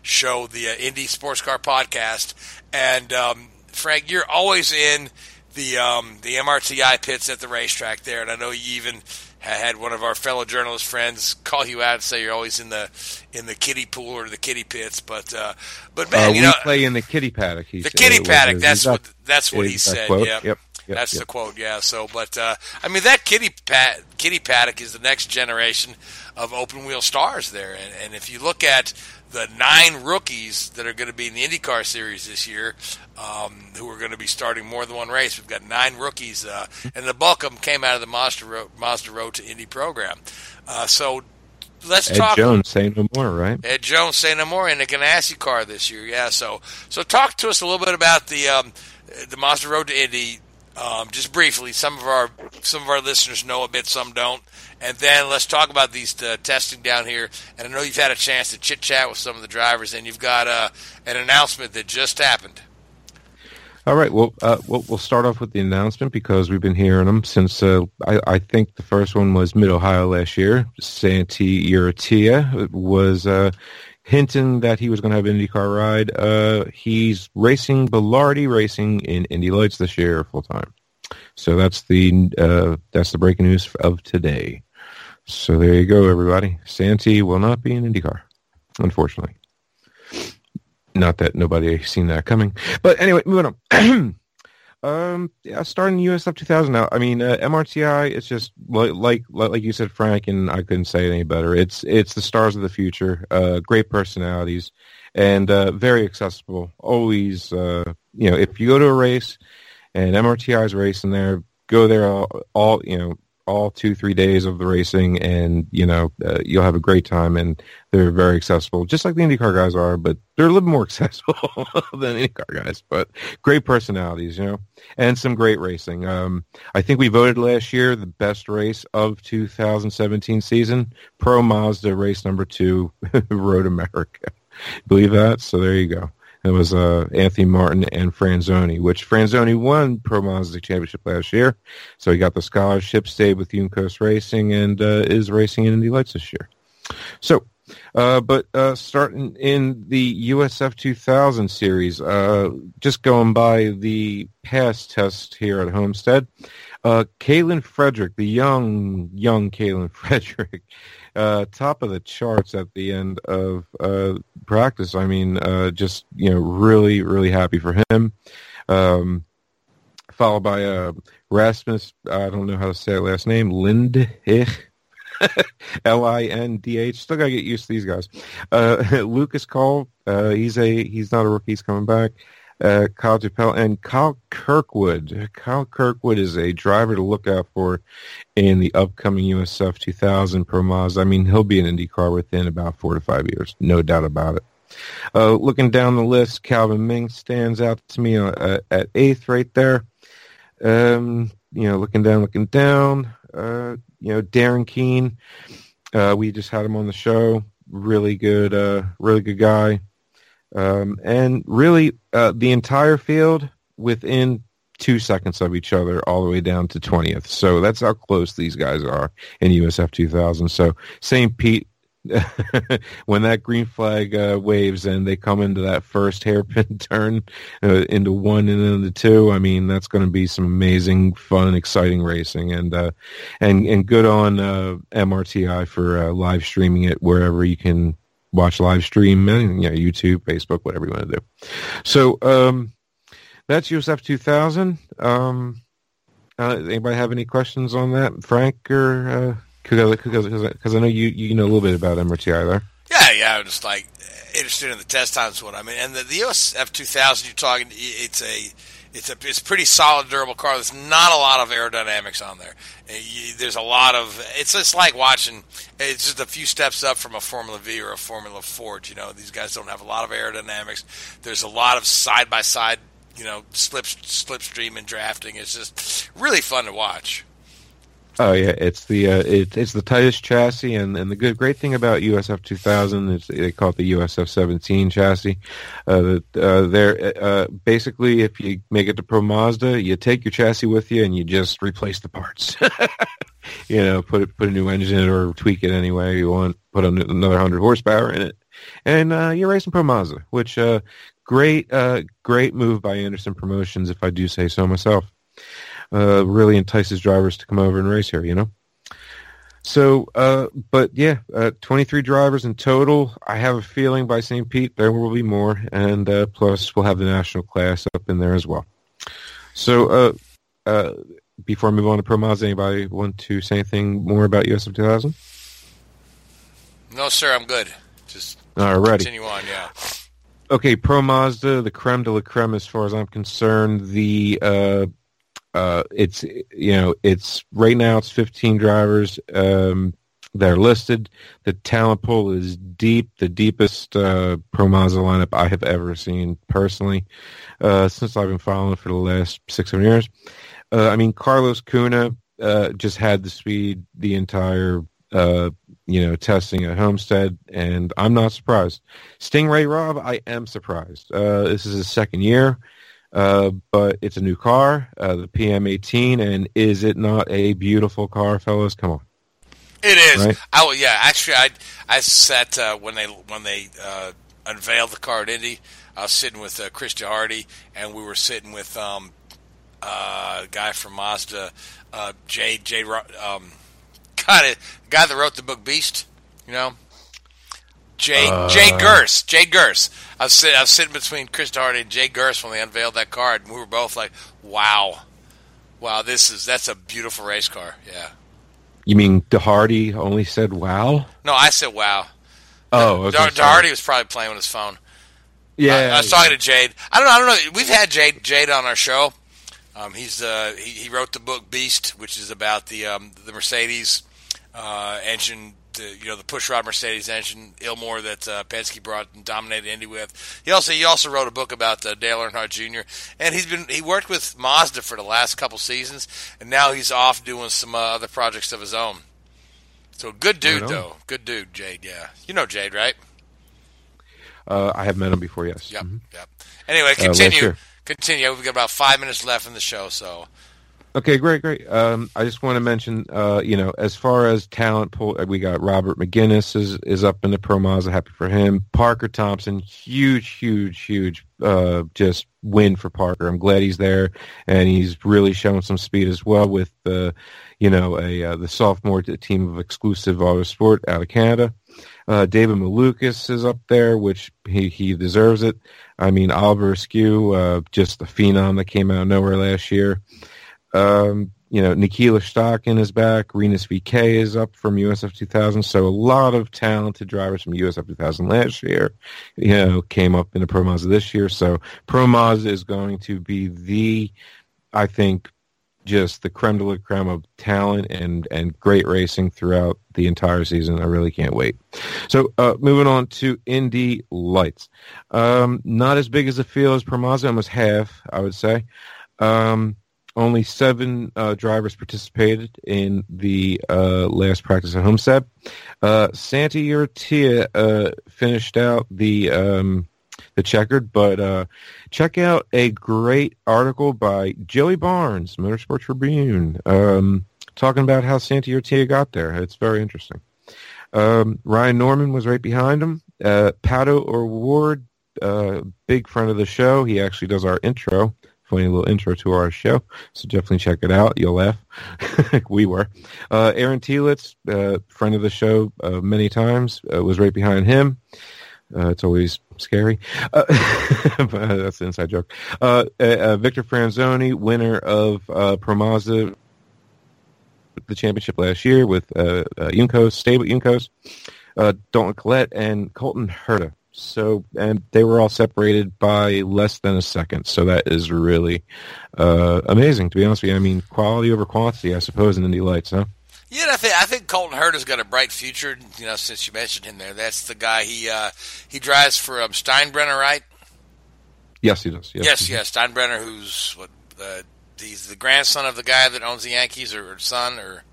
show, the uh, Indie Sports Car Podcast. And um, Frank, you're always in the um, the MRTI pits at the racetrack there, and I know you even ha- had one of our fellow journalist friends call you out and say you're always in the in the kiddie pool or the kiddie pits. But uh, but man, uh, you we know play in the kitty paddock. He the kitty paddock. That's that- what that's what he said. quote? Yeah, Yep. Yep, that's yep. the quote. Yeah. So, but uh, I mean, that kitty pat kitty paddock is the next generation of open wheel stars there. And, and if you look at the nine rookies that are going to be in the IndyCar series this year, um, who are going to be starting more than one race, we've got nine rookies, uh, and the bulk of them came out of the Mazda Road, Mazda Road to Indy program. Uh, so let's Ed talk. Jones say no more, right? Ed Jones, say no more, in the Ganassi car this year. Yeah, so so talk to us a little bit about the um, the Mazda Road to Indy, um, just briefly. Some of our some of our listeners know a bit, some don't. And then let's talk about these uh, testing down here. And I know you've had a chance to chit chat with some of the drivers, and you've got uh, an announcement that just happened. All right. Well, uh, we'll we'll start off with the announcement because we've been hearing them since uh, I, I think the first one was Mid Ohio last year. Santi Urrutia was uh, hinting that he was going to have an IndyCar ride. Uh, he's racing Belardi Racing in Indy Lights this year full time. So that's the uh, that's the breaking news of today. So there you go, everybody. Santi will not be in IndyCar, unfortunately. Not that nobody seen that coming, but anyway, moving on. um, yeah, starting USF 2000 now. I mean, uh, MRTI. It's just like, like like you said, Frank, and I couldn't say it any better. It's it's the stars of the future. Uh, great personalities, and uh, very accessible. Always, uh, you know, if you go to a race and MRTI is racing there, go there all, all you know all two three days of the racing and you know uh, you'll have a great time and they're very accessible just like the IndyCar guys are but they're a little more accessible than IndyCar guys but great personalities you know and some great racing. Um, I think we voted last year the best race of 2017 season. Pro Mazda race number two Road America. Believe that? So there you go it was uh, Anthony Martin and Franzoni, which Franzoni won Pro Mazda Championship last year. So he got the scholarship, stayed with Juncos Racing, and uh, is racing in Indy Lights this year. So, uh, but uh, starting in the USF 2000 series, uh, just going by the past test here at Homestead, uh, Kaylen Frederick, the young, young Kaylen Frederick, uh, top of the charts at the end of uh, practice. I mean, uh, just you know, really, really happy for him. Um, followed by uh, Rasmus. I don't know how to say last name. Lindich. L I N D H. Still gotta get used to these guys. Uh, Lucas Kohl. Uh, he's a he's not a rookie. He's coming back. Uh, Kyle Chappelle and Kyle Kirkwood. Kyle Kirkwood is a driver to look out for in the upcoming USF 2000 Pro Mazda. I mean, he'll be an IndyCar within about four to five years, no doubt about it. Uh, looking down the list, Calvin Ming stands out to me uh, at eighth right there. Um, you know, looking down, looking down. Uh, you know, Darren Keane. Uh, we just had him on the show. Really good, uh, really good guy. Um, and really, uh, the entire field within two seconds of each other, all the way down to twentieth. So that's how close these guys are in USF 2000. So St. Pete when that green flag uh, waves and they come into that first hairpin turn uh, into one and into two, I mean that's going to be some amazing, fun, exciting racing, and uh, and and good on uh, MRTI for uh, live streaming it wherever you can watch live stream, and, you YouTube, Facebook, whatever you want to do. So um, that's USF 2000. Um, uh, anybody have any questions on that, Frank or? Because I know you you know a little bit about MRTI there. Yeah, yeah. I'm just like interested in the test times. What I mean, and the, the USF 2000 you're talking, it's a it's a it's pretty solid, durable car. There's not a lot of aerodynamics on there. There's a lot of it's just like watching. It's just a few steps up from a Formula V or a Formula Ford. You know, these guys don't have a lot of aerodynamics. There's a lot of side by side, you know, slip slipstream and drafting. It's just really fun to watch. Oh yeah, it's the uh, it, it's the tightest chassis, and, and the good great thing about USF 2000 is they call it the USF 17 chassis. Uh, uh, uh, basically if you make it to Pro Mazda, you take your chassis with you and you just replace the parts. you know, put it, put a new engine in it or tweak it any way you want. Put another hundred horsepower in it, and uh, you're racing Pro Mazda, which uh, great great move by Andersen Promotions, if I do say so myself uh, really entices drivers to come over and race here, you know? So, uh, but yeah, uh, 23 drivers in total. I have a feeling by St. Pete there will be more, and uh, plus we'll have the national class up in there as well. So, uh, uh, before I move on to Pro Mazda, anybody want to say anything more about USF 2000? No, sir, I'm good. Just Alrighty. continue on, yeah. Okay, Pro Mazda, the creme de la creme as far as I'm concerned. The uh, it's you know it's right now it's 15 drivers um, that are listed. The talent pool is deep, the deepest uh, Pro Mazda lineup I have ever seen personally uh, since I've been following for the last six seven years. Uh, I mean, Carlos Cunha uh, just had the speed the entire uh, you know testing at Homestead, and I'm not surprised. Sting Ray Robb, I am surprised. Uh, this is his second year. Uh, but it's a new car, uh, the PM18, and is it not a beautiful car, fellas? Come on. It is. Right? I, yeah, actually, I I sat uh, when they when they uh, unveiled the car at Indy. I was sitting with uh, Chris Hardy, and we were sitting with um, uh, a guy from Mazda, uh, Jade Jade, um, guy that wrote the book Beast. You know, Jade uh, Jade Gurss. Jade Gurss. I was, sit, I was sitting between Chris Hardy and Jade Gurss when they unveiled that car, and we were both like, "Wow, wow, this is that's a beautiful race car." Yeah. You mean DeHardy only said "Wow"? No, I said "Wow." Oh, okay, DeHardy was probably playing with his phone. Yeah, I, I was talking to Jade. I don't know. I don't know. We've had Jade Jade on our show. Um, he's uh, he, he, wrote the book Beast, which is about the um, the Mercedes uh, engine the you know the pushrod Mercedes engine Ilmor that uh, Penske brought and dominated Indy with. He also he also wrote a book about uh, Dale Earnhardt Jr. and he's been he worked with Mazda for the last couple seasons, and now he's off doing some uh, other projects of his own. So good dude though, good dude, Jade. Yeah, you know Jade, right? Uh, I have met him before. Yes. Yep. Mm-hmm. Yep. Anyway, uh, continue. continue. We've got about five minutes left in the show, so Okay, great, great. Um, I just want to mention, uh, you know, as far as talent pool, we got Robert Megennis is is up in the Pro Mazda. Happy for him. Parker Thompson, huge, huge, huge, uh, just win for Parker. I'm glad he's there, and he's really showing some speed as well with the, you know, a uh, the sophomore team of Exclusive Autosport out of Canada. Uh, David Malukas is up there, which he, he deserves it. I mean, Oliver Askew, uh, just the phenom that came out of nowhere last year. Um, you know, Nikita Lastochkin is back. Rinus VeeKay is up from USF 2000. So a lot of talented drivers from USF 2000 last year, you know, came up in the Pro Mazda this year. So Pro Mazda is going to be the, I think, just the creme de la creme of talent and and great racing throughout the entire season. I really can't wait. So uh, moving on to Indy Lights, um, not as big as a field as Promazda, almost half, I would say. Um, only seven uh, drivers participated in the uh, last practice at Homestead. Uh, Santi Urrutia uh, finished out the um, the checkered, but uh, check out a great article by Joey Barnes, Motorsport Tribune, um, talking about how Santi Urrutia got there. It's very interesting. Um, Ryan Norman was right behind him. Uh, Pato O'Ward, uh, big friend of the show. He actually does our intro funny little intro to our show. So definitely check it out. You'll laugh. we were. Uh, Aaron Telitz, uh, friend of the show uh, many times, uh, was right behind him. Uh, it's always scary. Uh, that's an inside joke. Victor Franzoni, winner of uh, Pro Mazda, the championship last year with uh, Juncos, stable Juncos. Dalton Kellett and Colton Herta so, and they were all separated by less than a second. So that is really uh, amazing, to be honest with you. I mean, quality over quantity, I suppose, in Indy Lights, huh? Yeah, I think I think Colton Herta's got a bright future. You know, since you mentioned him there, that's the guy. He uh, he drives for um, Steinbrenner, right? Yes, he does. Yes, yes, yes. Steinbrenner, who's what? Uh, he's the grandson of the guy that owns the Yankees, or, or son, or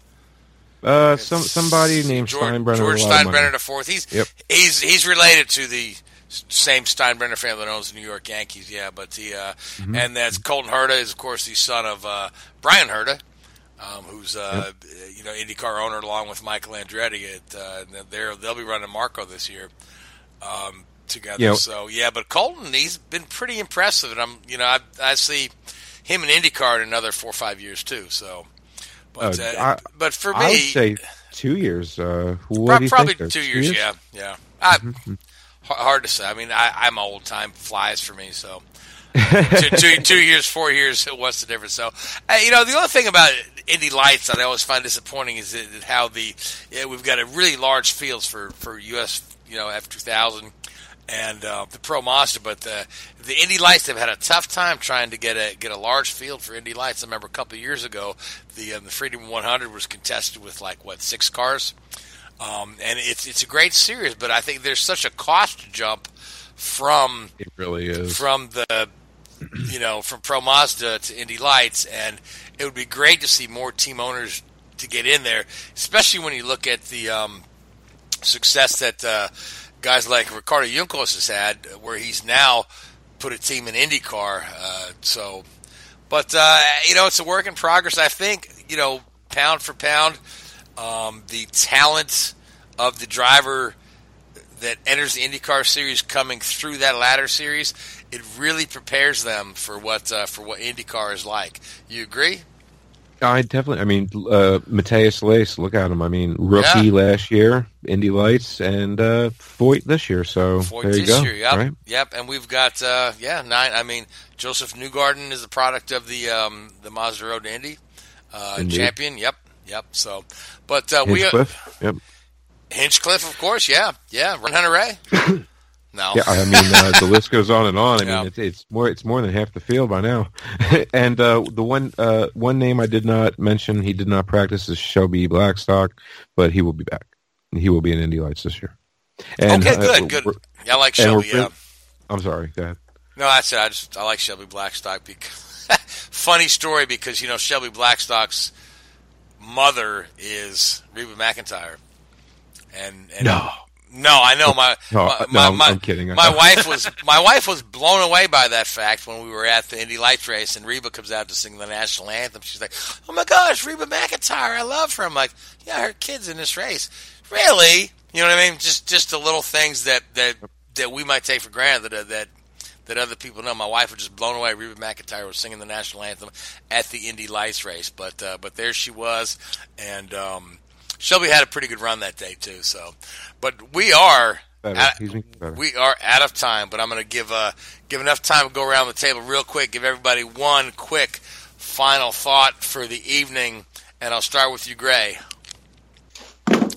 uh, some somebody named George, Steinbrenner. George Steinbrenner the fourth. He's yep. he's he's related to the same Steinbrenner family that owns the New York Yankees. Yeah, but the uh, mm-hmm. and that's Colton Herta is of course the son of uh, Bryan Herta, um, who's uh, yep. you know IndyCar owner along with Michael Andretti. At, uh, they're they'll be running Marco this year. Um, together. Yep. So yeah, but Colton he's been pretty impressive, and I'm you know I I see him in IndyCar in another four or five years too. So but uh, uh, I, but for me, I would say two years. Uh, what probably two, two years, years, Yeah, yeah. I, mm-hmm. Hard to say. I mean, I, am old time flies for me, so. two, two, two years, four years, what's the difference? So, uh, you know, the other thing about Indy Lights that I always find disappointing is that how the yeah, we've got a really large fields for for US, you know, F two thousand and uh, the Pro Mazda, but the the Indy Lights have had a tough time trying to get a get a large field for Indy Lights. I remember a couple of years ago, the uh, the Freedom 100 was contested with like what six cars, um, and it's it's a great series, but I think there's such a cost jump from it really is from the you know from Pro Mazda to Indy Lights, and it would be great to see more team owners to get in there, especially when you look at the um, success that. Uh, guys like Ricardo Juncos has had, where he's now put a team in IndyCar. Uh, so, but uh, you know, it's a work in progress. I think you know, pound for pound, um, the talent of the driver that enters the IndyCar series coming through that ladder series, it really prepares them for what uh, for what IndyCar is like. You agree? I definitely. I mean, uh, Matheus Leist, look at him. I mean, rookie yeah. last year, Indy Lights, and uh, Foyt this year. So Foyt there you go. Year, yep, right? yep. And we've got uh, yeah nine. I mean, Josef Newgarden is the product of the um, the Mazda Road Indy uh, champion. Yep, yep. So, but uh, we uh, yep. Hinchcliffe, of course. Yeah, yeah. Ron Hunter-Reay. No. Yeah, I mean uh, the list goes on and on. I yeah. mean it's, it's more it's more than half the field by now. and uh, the one uh, one name I did not mention, he did not practice is Shelby Blackstock, but he will be back. He will be in Indy Lights this year. And, okay, uh, good, good. Yeah, I like Shelby. Yeah. I'm sorry. Go ahead. No, that's it. I just I like Shelby Blackstock because funny story because you know Shelby Blackstock's mother is Reba McEntire, and, and no. No, I know my no, my, no, my, I'm kidding. my wife was my wife was blown away by that fact when we were at the Indy Lights race and Reba comes out to sing the national anthem. She's like, "Oh my gosh, Reba McEntire, I love her." I'm like, "Yeah, her kid's in this race." Really? You know what I mean? Just just the little things that that that we might take for granted that that that other people know. My wife was just blown away. Reba McEntire was singing the national anthem at the Indy Lights race, but uh, but there she was, and um, Shelby had a pretty good run that day too. So, but we are at, we are out of time. But I'm going to give uh, give enough time to go around the table real quick. Give everybody one quick final thought for the evening, and I'll start with you, Gray.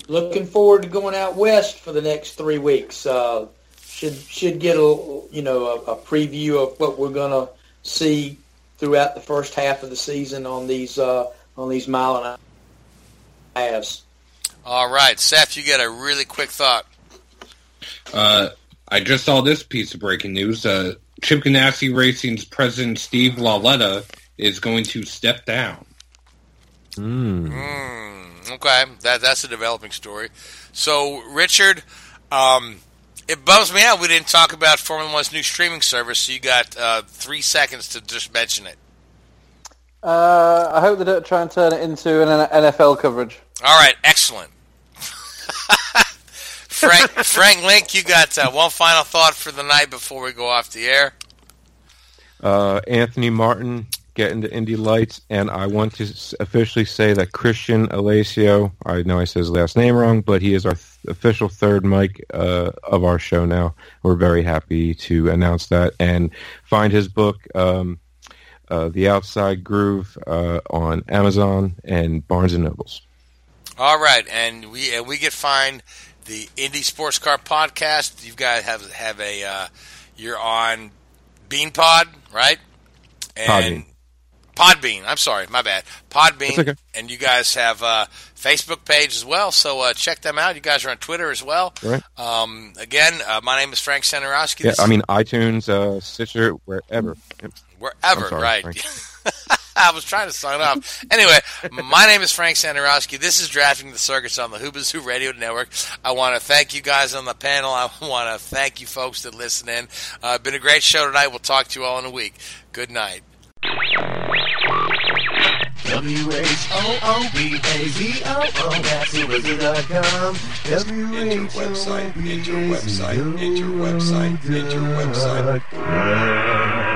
Looking forward to going out west for the next three weeks. Uh, should should get a you know a, a preview of what we're going to see throughout the first half of the season on these uh, on these mile and a halves. All right, Seth, you get a really quick thought. Uh, I just saw this piece of breaking news. Uh, Chip Ganassi Racing's president Steve Lauletta is going to step down. Mm. Mm, okay, that that's a developing story. So, Richard, um, it bums me out we didn't talk about Formula One's new streaming service. So you got uh, three seconds to just mention it. Uh, I hope they don't try and turn it into an NFL coverage. All right, excellent. Frank, Frank Link, you got uh, one final thought for the night before we go off the air. Uh, Anthony Martin get into Indy Lights, and I want to officially say that Christian Alessio, I know I said his last name wrong, but he is our th- official third mic uh, of our show now. We're very happy to announce that and find his book, um, uh, The Outside Groove, uh, on Amazon and Barnes and Nobles. All right, and we and we get find the Indy Sports Car Podcast. You've got to have have a uh, you're on Bean Pod, right? And Podbean. Podbean. I'm sorry, my bad. Podbean, okay. and you guys have a Facebook page as well. So uh, check them out. You guys are on Twitter as well. Right. Um, again, uh, my name is Frank Santorowski. Yeah, I mean iTunes, uh, Stitcher, wherever. Wherever, sorry, right? Frank. I was trying to sign off. Anyway, my name is Frank Santorowski. This is Drafting the Circus on the Whoobazoo Radio Network. I want to thank you guys on the panel. I want to thank you folks that listen in. Uh, been a great show tonight. We'll talk to you all in a week. Good night. W-H-O-O-B-A-Z-O-O, that's Whoobazoo.com. Enter website, enter website, enter website, enter website. W-H-O-O-B-A-Z-O-O.